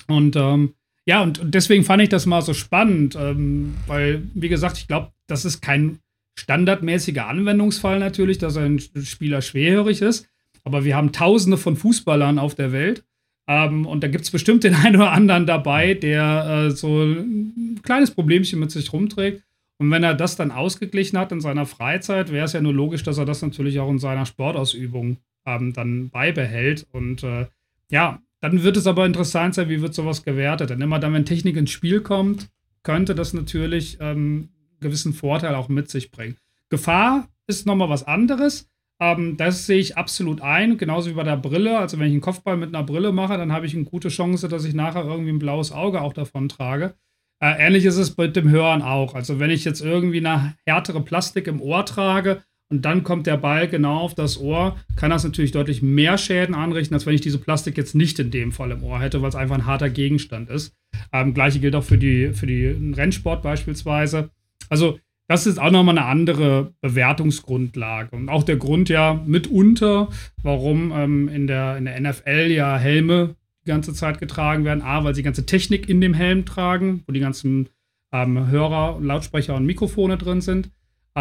Und ähm, ja, und, und, deswegen fand ich das mal so spannend, ähm, weil, wie gesagt, ich glaube, das ist kein standardmäßiger Anwendungsfall natürlich, dass ein Spieler schwerhörig ist. Aber wir haben tausende von Fußballern auf der Welt. Ähm, und da gibt es bestimmt den einen oder anderen dabei, der äh, so ein kleines Problemchen mit sich rumträgt. Und wenn er das dann ausgeglichen hat in seiner Freizeit, wäre es ja nur logisch, dass er das natürlich auch in seiner Sportausübung ähm, dann beibehält. Und äh, ja, dann wird es aber interessant sein, wie wird sowas gewertet. Denn immer dann, wenn Technik ins Spiel kommt, könnte das natürlich ähm, gewissen Vorteil auch mit sich bringen. Gefahr ist nochmal was anderes. Ähm, das sehe ich absolut ein, genauso wie bei der Brille. Also wenn ich einen Kopfball mit einer Brille mache, dann habe ich eine gute Chance, dass ich nachher irgendwie ein blaues Auge auch davon trage. Äh, ähnlich ist es mit dem Hören auch. Also wenn ich jetzt irgendwie eine härtere Plastik im Ohr trage, und dann kommt der Ball genau auf das Ohr, kann das natürlich deutlich mehr Schäden anrichten, als wenn ich diese Plastik jetzt nicht in dem Fall im Ohr hätte, weil es einfach ein harter Gegenstand ist. Ähm, Gleiche gilt auch für die, für die Rennsport beispielsweise. Also, das ist auch nochmal eine andere Bewertungsgrundlage. Und auch der Grund ja mitunter, warum ähm, in, der, in der NFL ja Helme die ganze Zeit getragen werden. A, weil sie die ganze Technik in dem Helm tragen, wo die ganzen ähm, Hörer, Lautsprecher und Mikrofone drin sind.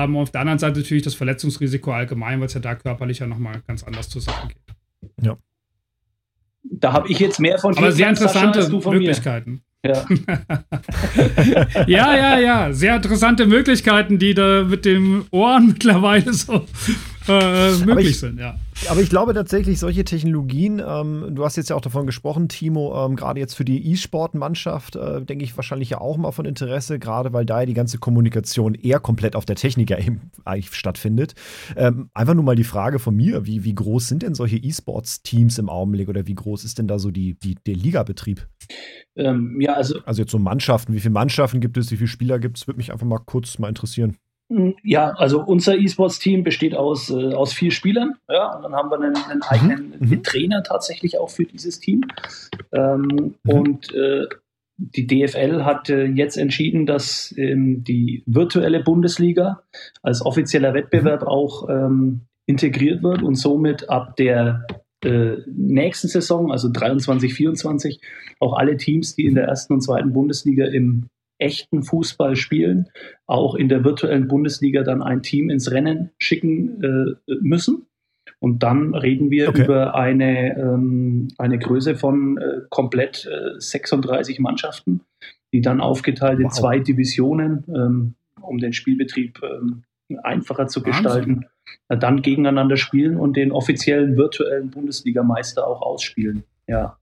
Ähm, auf der anderen Seite natürlich das Verletzungsrisiko allgemein, weil es ja da körperlich ja nochmal ganz anders zur Sache geht. Ja. Da habe ich jetzt mehr von Aber sehr interessante Sascha, Möglichkeiten. Ja. ja, ja, ja. Sehr interessante Möglichkeiten, die da mit den Ohren mittlerweile so äh, möglich ich, sind, ja. Aber ich glaube tatsächlich, solche Technologien, ähm, du hast jetzt ja auch davon gesprochen, Timo, ähm, gerade jetzt für die E-Sport-Mannschaft, äh, denke ich wahrscheinlich ja auch mal von Interesse, gerade weil da ja die ganze Kommunikation eher komplett auf der Technik ja eben eigentlich stattfindet. Ähm, einfach nur mal die Frage von mir, wie, wie groß sind denn solche E-Sports-Teams im Augenblick oder wie groß ist denn da so die, die, der Ligabetrieb? Ähm, ja, also. Also jetzt so Mannschaften, wie viele Mannschaften gibt es, wie viele Spieler gibt es, würde mich einfach mal kurz mal interessieren. Hm, ja, also unser E-Sports-Team besteht aus, äh, aus vier Spielern. Ja, und dann haben wir einen, einen eigenen mhm. Trainer tatsächlich auch für dieses Team. Ähm, mhm. Und äh, die DFL hat äh, jetzt entschieden, dass ähm, die virtuelle Bundesliga als offizieller Wettbewerb mhm. auch ähm, integriert wird und somit ab der äh, nächsten Saison, also 23, 24, auch alle Teams, die in der ersten und zweiten Bundesliga im echten Fußball spielen, auch in der virtuellen Bundesliga dann ein Team ins Rennen schicken äh, müssen. Und dann reden wir okay. über eine, ähm, eine Größe von äh, komplett äh, 36 Mannschaften, die dann aufgeteilt wow. in zwei Divisionen, ähm, um den Spielbetrieb ähm, einfacher zu Wahnsinn. gestalten, äh, dann gegeneinander spielen und den offiziellen virtuellen Bundesligameister auch ausspielen. Ja.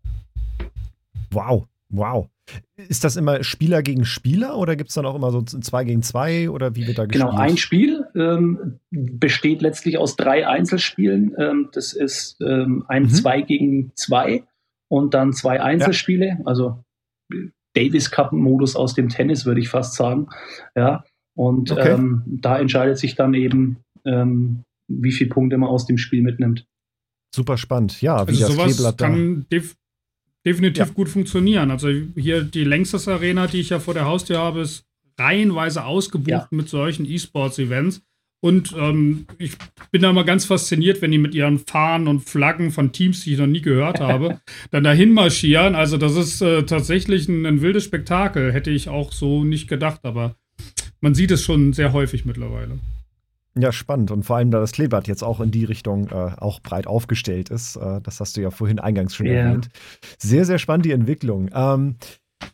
Wow, wow. Ist das immer Spieler gegen Spieler oder gibt es dann auch immer so zwei gegen zwei oder wie wird da gespielt? Genau, ein Spiel ähm, besteht letztlich aus drei Einzelspielen. Ähm, das ist ähm, ein mhm. 2 gegen 2 und dann zwei Einzelspiele, ja. also Davis Cup-Modus aus dem Tennis, würde ich fast sagen. Ja, und okay. Ähm, da entscheidet sich dann eben, ähm, wie viele Punkte man aus dem Spiel mitnimmt. Super spannend, ja, wie also das Kleeblatt da definitiv ja. gut funktionieren. Also hier die längste Arena, die ich ja vor der Haustür habe, ist reihenweise ausgebucht ja. mit solchen E-Sports-Events. Und ähm, ich bin da mal ganz fasziniert, wenn die mit ihren Fahnen und Flaggen von Teams, die ich noch nie gehört habe, dann dahin marschieren. Also das ist äh, tatsächlich ein, ein, wildes Spektakel. Hätte ich auch so nicht gedacht, aber man sieht es schon sehr häufig mittlerweile. Ja, spannend. Und vor allem, da das Kleeblatt jetzt auch in die Richtung äh, auch breit aufgestellt ist. Äh, das hast du ja vorhin eingangs schon yeah. erwähnt. Sehr, sehr spannend, die Entwicklung. Ähm,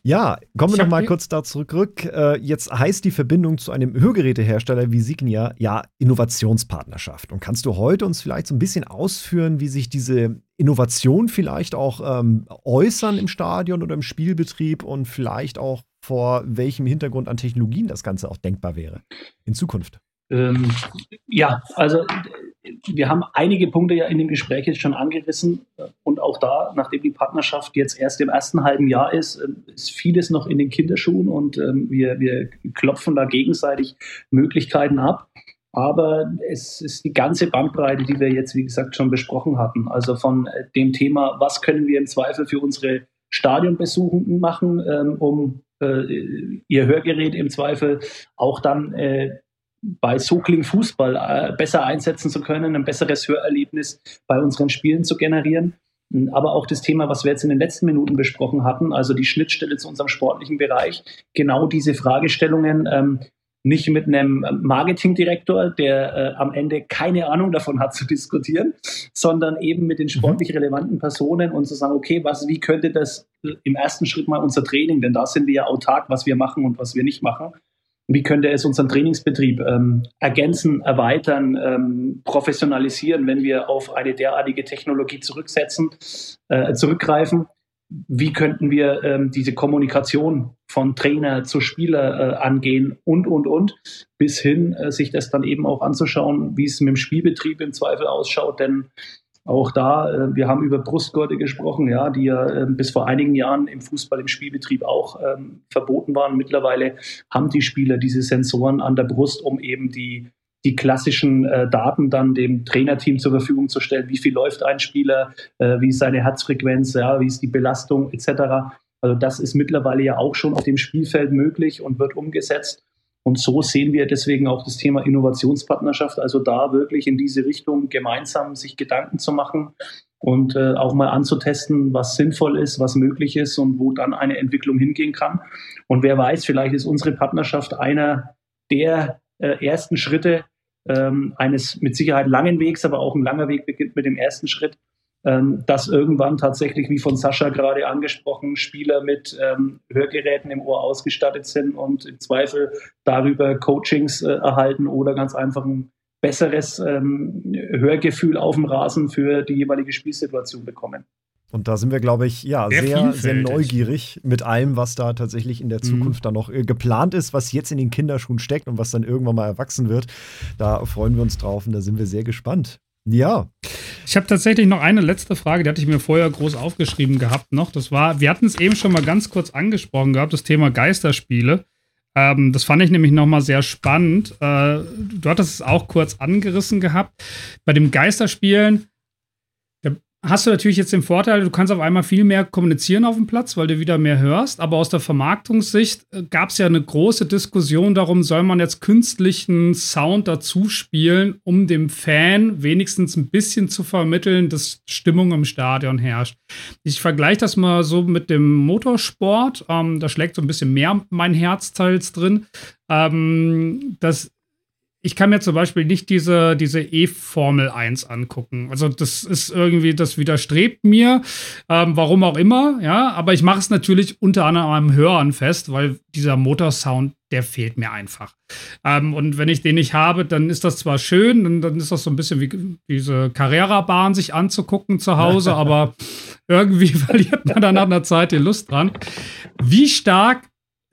ja, kommen wir noch mal kurz da zurück. Äh, jetzt heißt die Verbindung zu einem Hörgerätehersteller wie Signia ja Innovationspartnerschaft. Und kannst du heute uns vielleicht so ein bisschen ausführen, wie sich diese Innovation vielleicht auch ähm, äußern im Stadion oder im Spielbetrieb und vielleicht auch vor welchem Hintergrund an Technologien das Ganze auch denkbar wäre in Zukunft? Ähm, ja, also wir haben einige Punkte ja in dem Gespräch jetzt schon angerissen und auch da, nachdem die Partnerschaft jetzt erst im ersten halben Jahr ist, äh, ist vieles noch in den Kinderschuhen und ähm, wir, wir klopfen da gegenseitig Möglichkeiten ab. Aber es ist die ganze Bandbreite, die wir jetzt, wie gesagt, schon besprochen hatten. Also von äh, dem Thema, was können wir im Zweifel für unsere Stadionbesuchenden machen, ähm, um äh, ihr Hörgerät im Zweifel auch dann äh, bei So klingt Fußball äh, besser einsetzen zu können, ein besseres Hörerlebnis bei unseren Spielen zu generieren. Aber auch das Thema, was wir jetzt in den letzten Minuten besprochen hatten, also die Schnittstelle zu unserem sportlichen Bereich, genau diese Fragestellungen, ähm, nicht mit einem Marketingdirektor, der äh, am Ende keine Ahnung davon hat zu diskutieren, sondern eben mit den mhm. sportlich relevanten Personen und zu sagen, okay, was, wie könnte das im ersten Schritt mal unser Training, denn da sind wir ja autark, was wir machen und was wir nicht machen, wie könnte es unseren Trainingsbetrieb ähm, ergänzen, erweitern, ähm, professionalisieren, wenn wir auf eine derartige Technologie zurücksetzen, äh, zurückgreifen? Wie könnten wir ähm, diese Kommunikation von Trainer zu Spieler äh, angehen und, und, und, bis hin, äh, sich das dann eben auch anzuschauen, wie es mit dem Spielbetrieb im Zweifel ausschaut, denn auch da, äh, wir haben über Brustgurte gesprochen, ja, die ja äh, bis vor einigen Jahren im Fußball, im Spielbetrieb auch ähm, verboten waren. Mittlerweile haben die Spieler diese Sensoren an der Brust, um eben die, die klassischen äh, Daten dann dem Trainerteam zur Verfügung zu stellen. Wie viel läuft ein Spieler, äh, wie ist seine Herzfrequenz, ja, wie ist die Belastung etc. Also das ist mittlerweile ja auch schon auf dem Spielfeld möglich und wird umgesetzt. Und so sehen wir deswegen auch das Thema Innovationspartnerschaft, also da wirklich in diese Richtung gemeinsam sich Gedanken zu machen und äh, auch mal anzutesten, was sinnvoll ist, was möglich ist und wo dann eine Entwicklung hingehen kann. Und wer weiß, vielleicht ist unsere Partnerschaft einer der äh, ersten Schritte ähm, eines mit Sicherheit langen Wegs, aber auch ein langer Weg beginnt mit dem ersten Schritt, ähm, dass irgendwann tatsächlich, wie von Sascha gerade angesprochen, Spieler mit ähm, Hörgeräten im Ohr ausgestattet sind und im Zweifel darüber Coachings äh, erhalten oder ganz einfach ein besseres ähm, Hörgefühl auf dem Rasen für die jeweilige Spielsituation bekommen. Und da sind wir, glaube ich, ja, sehr, sehr, sehr, neugierig mit allem, was da tatsächlich in der mhm. Zukunft mhm. dann noch äh, geplant ist, was jetzt in den Kinderschuhen steckt und was dann irgendwann mal erwachsen wird. Da freuen wir uns drauf und da sind wir sehr gespannt. Ja. Ich habe tatsächlich noch eine letzte Frage, die hatte ich mir vorher groß aufgeschrieben gehabt noch. Das war, wir hatten es eben schon mal ganz kurz angesprochen gehabt, das Thema Geisterspiele. Ähm, das fand ich nämlich nochmal sehr spannend. Äh, du hattest es auch kurz angerissen gehabt. Bei dem Geisterspielen hast du natürlich jetzt den Vorteil, du kannst auf einmal viel mehr kommunizieren auf dem Platz, weil du wieder mehr hörst. Aber aus der Vermarktungssicht äh, gab es ja eine große Diskussion darum, soll man jetzt künstlichen Sound dazu spielen, um dem Fan wenigstens ein bisschen zu vermitteln, dass Stimmung im Stadion herrscht. Ich vergleiche das mal so mit dem Motorsport. Ähm, da schlägt so ein bisschen mehr mein Herz teils drin. Ähm, das ich kann mir zum Beispiel nicht diese, diese E-Formel 1 angucken. Also das ist irgendwie, das widerstrebt mir, ähm, warum auch immer, ja. Aber ich mache es natürlich unter anderem am Hören fest, weil dieser Motorsound, der fehlt mir einfach. Ähm, und wenn ich den nicht habe, dann ist das zwar schön, dann, dann ist das so ein bisschen wie diese Carrera-Bahn sich anzugucken zu Hause, aber irgendwie verliert man dann nach einer Zeit die Lust dran. Wie stark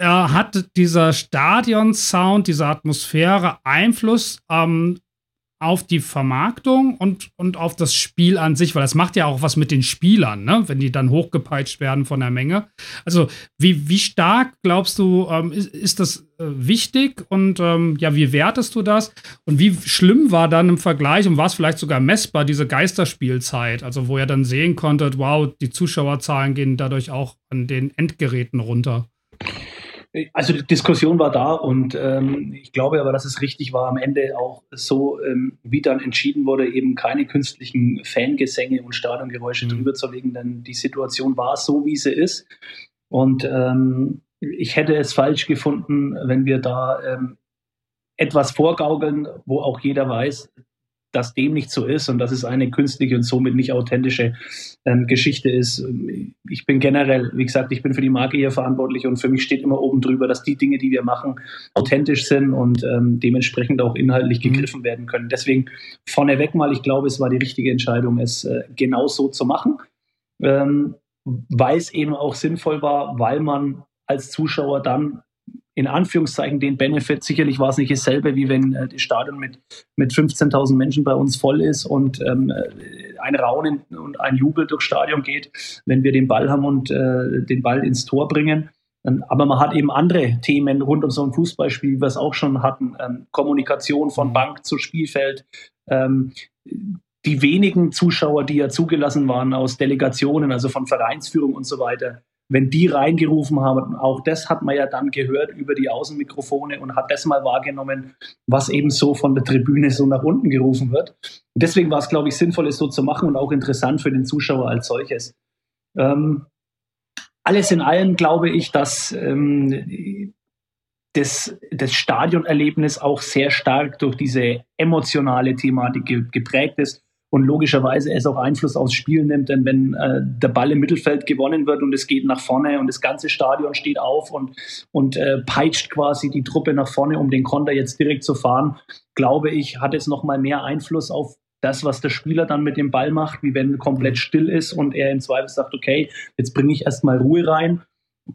äh, hat dieser Stadion-Sound, diese Atmosphäre Einfluss ähm, auf die Vermarktung und, und auf das Spiel an sich, weil das macht ja auch was mit den Spielern, ne? wenn die dann hochgepeitscht werden von der Menge. Also wie, wie stark glaubst du, ähm, ist, ist das äh, wichtig und ähm, ja, wie wertest du das? Und wie schlimm war dann im Vergleich und war es vielleicht sogar messbar, diese Geisterspielzeit, also wo ihr dann sehen konntet, wow, die Zuschauerzahlen gehen dadurch auch an den Endgeräten runter? Also die Diskussion war da und ähm, ich glaube aber, dass es richtig war, am Ende auch so, ähm, wie dann entschieden wurde, eben keine künstlichen Fangesänge und Stadiongeräusche mhm. drüber zu legen, denn die Situation war so, wie sie ist. Und ähm, ich hätte es falsch gefunden, wenn wir da ähm, etwas vorgaukeln, wo auch jeder weiß, dass dem nicht so ist und dass es eine künstliche und somit nicht authentische ähm, Geschichte ist. Ich bin generell, wie gesagt, ich bin für die Marke hier verantwortlich und für mich steht immer oben drüber, dass die Dinge, die wir machen, authentisch sind und ähm, dementsprechend auch inhaltlich mhm. gegriffen werden können. Deswegen vorneweg mal, ich glaube, es war die richtige Entscheidung, es äh, genau so zu machen, ähm, weil es eben auch sinnvoll war, weil man als Zuschauer dann in Anführungszeichen den Benefit. Sicherlich war es nicht dasselbe, wie wenn äh, das Stadion mit, mit 15.000 Menschen bei uns voll ist und ähm, äh, ein Raunen und ein Jubel durchs Stadion geht, wenn wir den Ball haben und äh, den Ball ins Tor bringen. Ähm, aber man hat eben andere Themen rund um so ein Fußballspiel, wie wir es auch schon hatten. Ähm, Kommunikation von mhm. Bank zu Spielfeld. Ähm, die wenigen Zuschauer, die ja zugelassen waren aus Delegationen, also von Vereinsführung und so weiter, wenn die reingerufen haben, auch das hat man ja dann gehört über die Außenmikrofone und hat das mal wahrgenommen, was eben so von der Tribüne so nach unten gerufen wird. Und deswegen war es, glaube ich, sinnvoll, es so zu machen und auch interessant für den Zuschauer als solches. Ähm, alles in allem glaube ich, dass ähm, das, das Stadionerlebnis auch sehr stark durch diese emotionale Thematik geprägt ist und logischerweise es auch Einfluss aufs Spiel nimmt, denn wenn äh, der Ball im Mittelfeld gewonnen wird und es geht nach vorne und das ganze Stadion steht auf und, und äh, peitscht quasi die Truppe nach vorne, um den Konter jetzt direkt zu fahren, glaube ich, hat es nochmal mehr Einfluss auf das, was der Spieler dann mit dem Ball macht, wie wenn komplett still ist und er im Zweifel sagt, okay, jetzt bringe ich erstmal Ruhe rein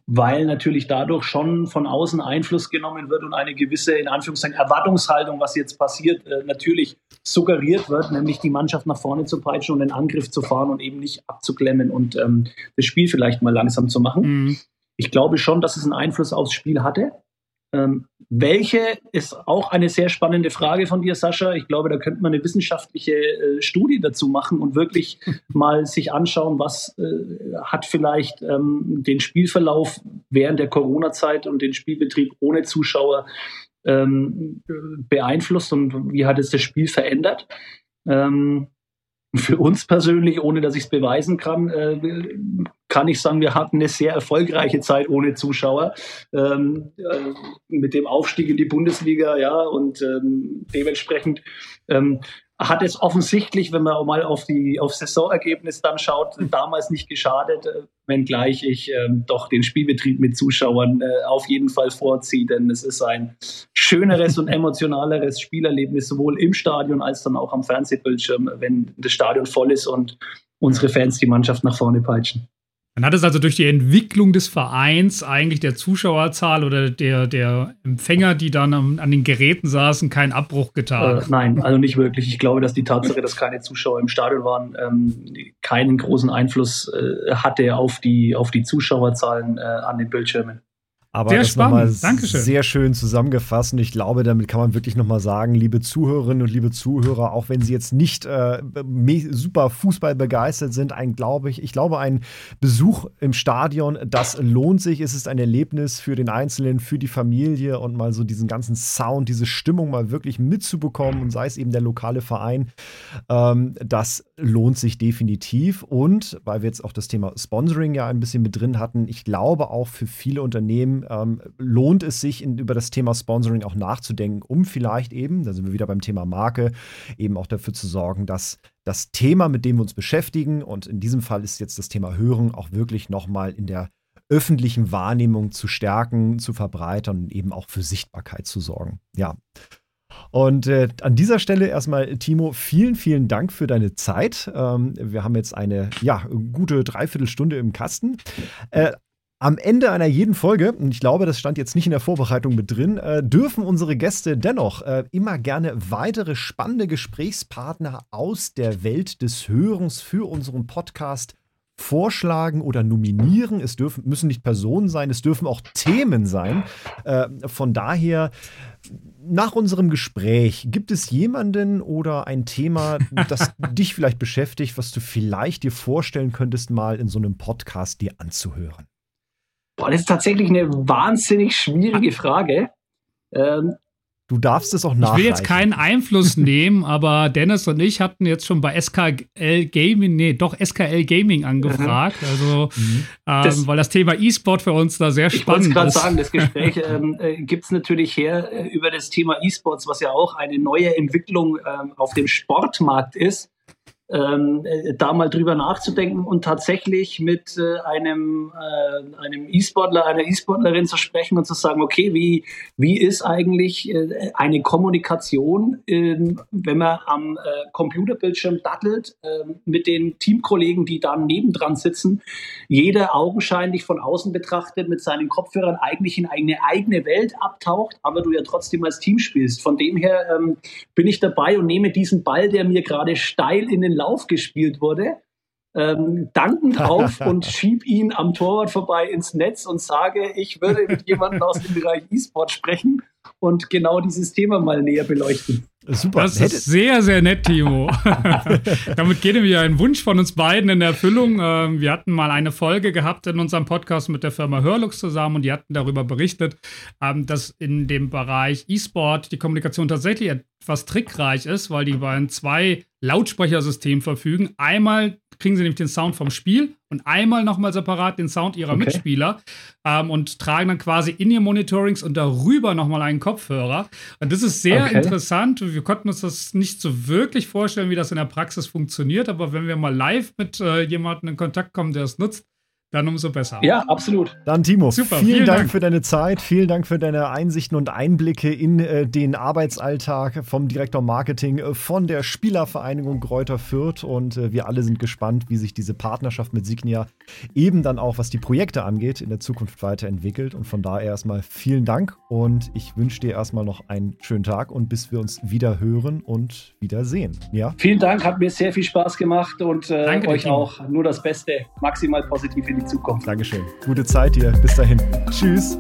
weil natürlich dadurch schon von außen Einfluss genommen wird und eine gewisse, in Anführungszeichen, Erwartungshaltung, was jetzt passiert, äh, natürlich suggeriert wird, nämlich die Mannschaft nach vorne zu peitschen und den Angriff zu fahren und eben nicht abzuklemmen und ähm, das Spiel vielleicht mal langsam zu machen. Mhm. Ich glaube schon, dass es einen Einfluss aufs Spiel hatte. Ähm, welche ist auch eine sehr spannende Frage von dir, Sascha. Ich glaube, da könnte man eine wissenschaftliche äh, Studie dazu machen und wirklich mal sich anschauen, was äh, hat vielleicht ähm, den Spielverlauf während der Corona-Zeit und den Spielbetrieb ohne Zuschauer ähm, beeinflusst und wie hat es das Spiel verändert. Ähm, für uns persönlich, ohne dass ich es beweisen kann, äh, kann ich sagen, wir hatten eine sehr erfolgreiche Zeit ohne Zuschauer. Ähm, äh, mit dem Aufstieg in die Bundesliga, ja, und ähm, dementsprechend ähm, hat es offensichtlich, wenn man mal auf die auf Saisonergebnis dann schaut, damals nicht geschadet, äh, wenngleich ich ähm, doch den Spielbetrieb mit Zuschauern äh, auf jeden Fall vorziehe, denn es ist ein schöneres und emotionaleres Spielerlebnis, sowohl im Stadion als dann auch am Fernsehbildschirm, wenn das Stadion voll ist und unsere Fans die Mannschaft nach vorne peitschen. Dann hat es also durch die Entwicklung des Vereins eigentlich der Zuschauerzahl oder der, der Empfänger, die dann an, an den Geräten saßen, keinen Abbruch getan. Äh, nein, also nicht wirklich. Ich glaube, dass die Tatsache, dass keine Zuschauer im Stadion waren, ähm, keinen großen Einfluss äh, hatte auf die, auf die Zuschauerzahlen äh, an den Bildschirmen. Aber sehr das spannend. Dankeschön. sehr schön zusammengefasst. Und ich glaube, damit kann man wirklich nochmal sagen, liebe Zuhörerinnen und liebe Zuhörer, auch wenn Sie jetzt nicht äh, super Fußball begeistert sind, ein, glaube ich, ich glaube, ein Besuch im Stadion, das lohnt sich. Es ist ein Erlebnis für den Einzelnen, für die Familie und mal so diesen ganzen Sound, diese Stimmung mal wirklich mitzubekommen und sei es eben der lokale Verein. Ähm, das lohnt sich definitiv. Und weil wir jetzt auch das Thema Sponsoring ja ein bisschen mit drin hatten, ich glaube auch für viele Unternehmen ähm, lohnt es sich, in, über das Thema Sponsoring auch nachzudenken, um vielleicht eben, da sind wir wieder beim Thema Marke, eben auch dafür zu sorgen, dass das Thema, mit dem wir uns beschäftigen, und in diesem Fall ist jetzt das Thema Hören, auch wirklich nochmal in der öffentlichen Wahrnehmung zu stärken, zu verbreitern und eben auch für Sichtbarkeit zu sorgen. Ja. Und äh, an dieser Stelle erstmal, Timo, vielen, vielen Dank für deine Zeit. Ähm, wir haben jetzt eine ja, gute Dreiviertelstunde im Kasten. Äh, am Ende einer jeden Folge, und ich glaube, das stand jetzt nicht in der Vorbereitung mit drin, äh, dürfen unsere Gäste dennoch äh, immer gerne weitere spannende Gesprächspartner aus der Welt des Hörens für unseren Podcast vorschlagen oder nominieren. Es dürfen, müssen nicht Personen sein, es dürfen auch Themen sein. Äh, von daher, nach unserem Gespräch, gibt es jemanden oder ein Thema, das dich vielleicht beschäftigt, was du vielleicht dir vorstellen könntest, mal in so einem Podcast dir anzuhören? Boah, das ist tatsächlich eine wahnsinnig schwierige Frage. Ähm, Du darfst es auch nachreichen. Ich will jetzt keinen Einfluss nehmen, aber Dennis und ich hatten jetzt schon bei SKL Gaming, nee, doch SKL Gaming angefragt. Also, mhm. ähm, das, weil das Thema E-Sport für uns da sehr spannend ist. Ich wollte gerade sagen, das Gespräch ähm, äh, gibt es natürlich her äh, über das Thema E-Sports, was ja auch eine neue Entwicklung ähm, auf dem Sportmarkt ist ähm, äh, da mal drüber nachzudenken und tatsächlich mit äh, einem, äh, einem E-Sportler, einer E-Sportlerin zu sprechen und zu sagen, okay, wie, wie ist eigentlich äh, eine Kommunikation, ähm, wenn man am äh, Computerbildschirm dattelt ähm, mit den Teamkollegen, die da nebendran sitzen, jeder augenscheinlich von außen betrachtet mit seinen Kopfhörern eigentlich in eine eigene Welt abtaucht, aber du ja trotzdem als Team spielst. Von dem her ähm, bin ich dabei und nehme diesen Ball, der mir gerade steil in den Lauf gespielt wurde, ähm, dankend auf und schieb ihn am Torwart vorbei ins Netz und sage, ich würde mit jemandem aus dem Bereich E-Sport sprechen und genau dieses Thema mal näher beleuchten. Super. Das ist sehr, sehr nett, Timo. Damit geht nämlich ein Wunsch von uns beiden in Erfüllung. Ähm, wir hatten mal eine Folge gehabt in unserem Podcast mit der Firma Hörlux zusammen und die hatten darüber berichtet, ähm, dass in dem Bereich E-Sport die Kommunikation tatsächlich etwas trickreich ist, weil die ein zwei Lautsprechersystem verfügen. Einmal kriegen sie nämlich den Sound vom Spiel und einmal nochmal separat den Sound ihrer okay. Mitspieler ähm, und tragen dann quasi in ihr Monitorings und darüber nochmal einen Kopfhörer. Und das ist sehr okay. interessant. Wir konnten uns das nicht so wirklich vorstellen, wie das in der Praxis funktioniert, aber wenn wir mal live mit äh, jemandem in Kontakt kommen, der es nutzt, dann umso besser. Ja, absolut. Dann Timo, Super, vielen, vielen Dank, Dank, für deine Zeit, vielen Dank für deine Einsichten und Einblicke in äh, den Arbeitsalltag vom Direktor Marketing äh, von der Spielervereinigung Kräuter Fürth und äh, wir alle sind gespannt, wie sich diese Partnerschaft mit Signia eben dann auch, was die Projekte angeht, in der Zukunft weiterentwickelt und von daher erstmal vielen Dank und ich wünsche dir erstmal noch einen schönen Tag und bis wir uns wieder hören und wieder sehen. Ja? Vielen Dank, hat mir sehr viel Spaß gemacht und äh, euch auch nur das Beste, maximal positiv in die Zukunft. Dankeschön. Gute Zeit dir. Bis dahin. Tschüss.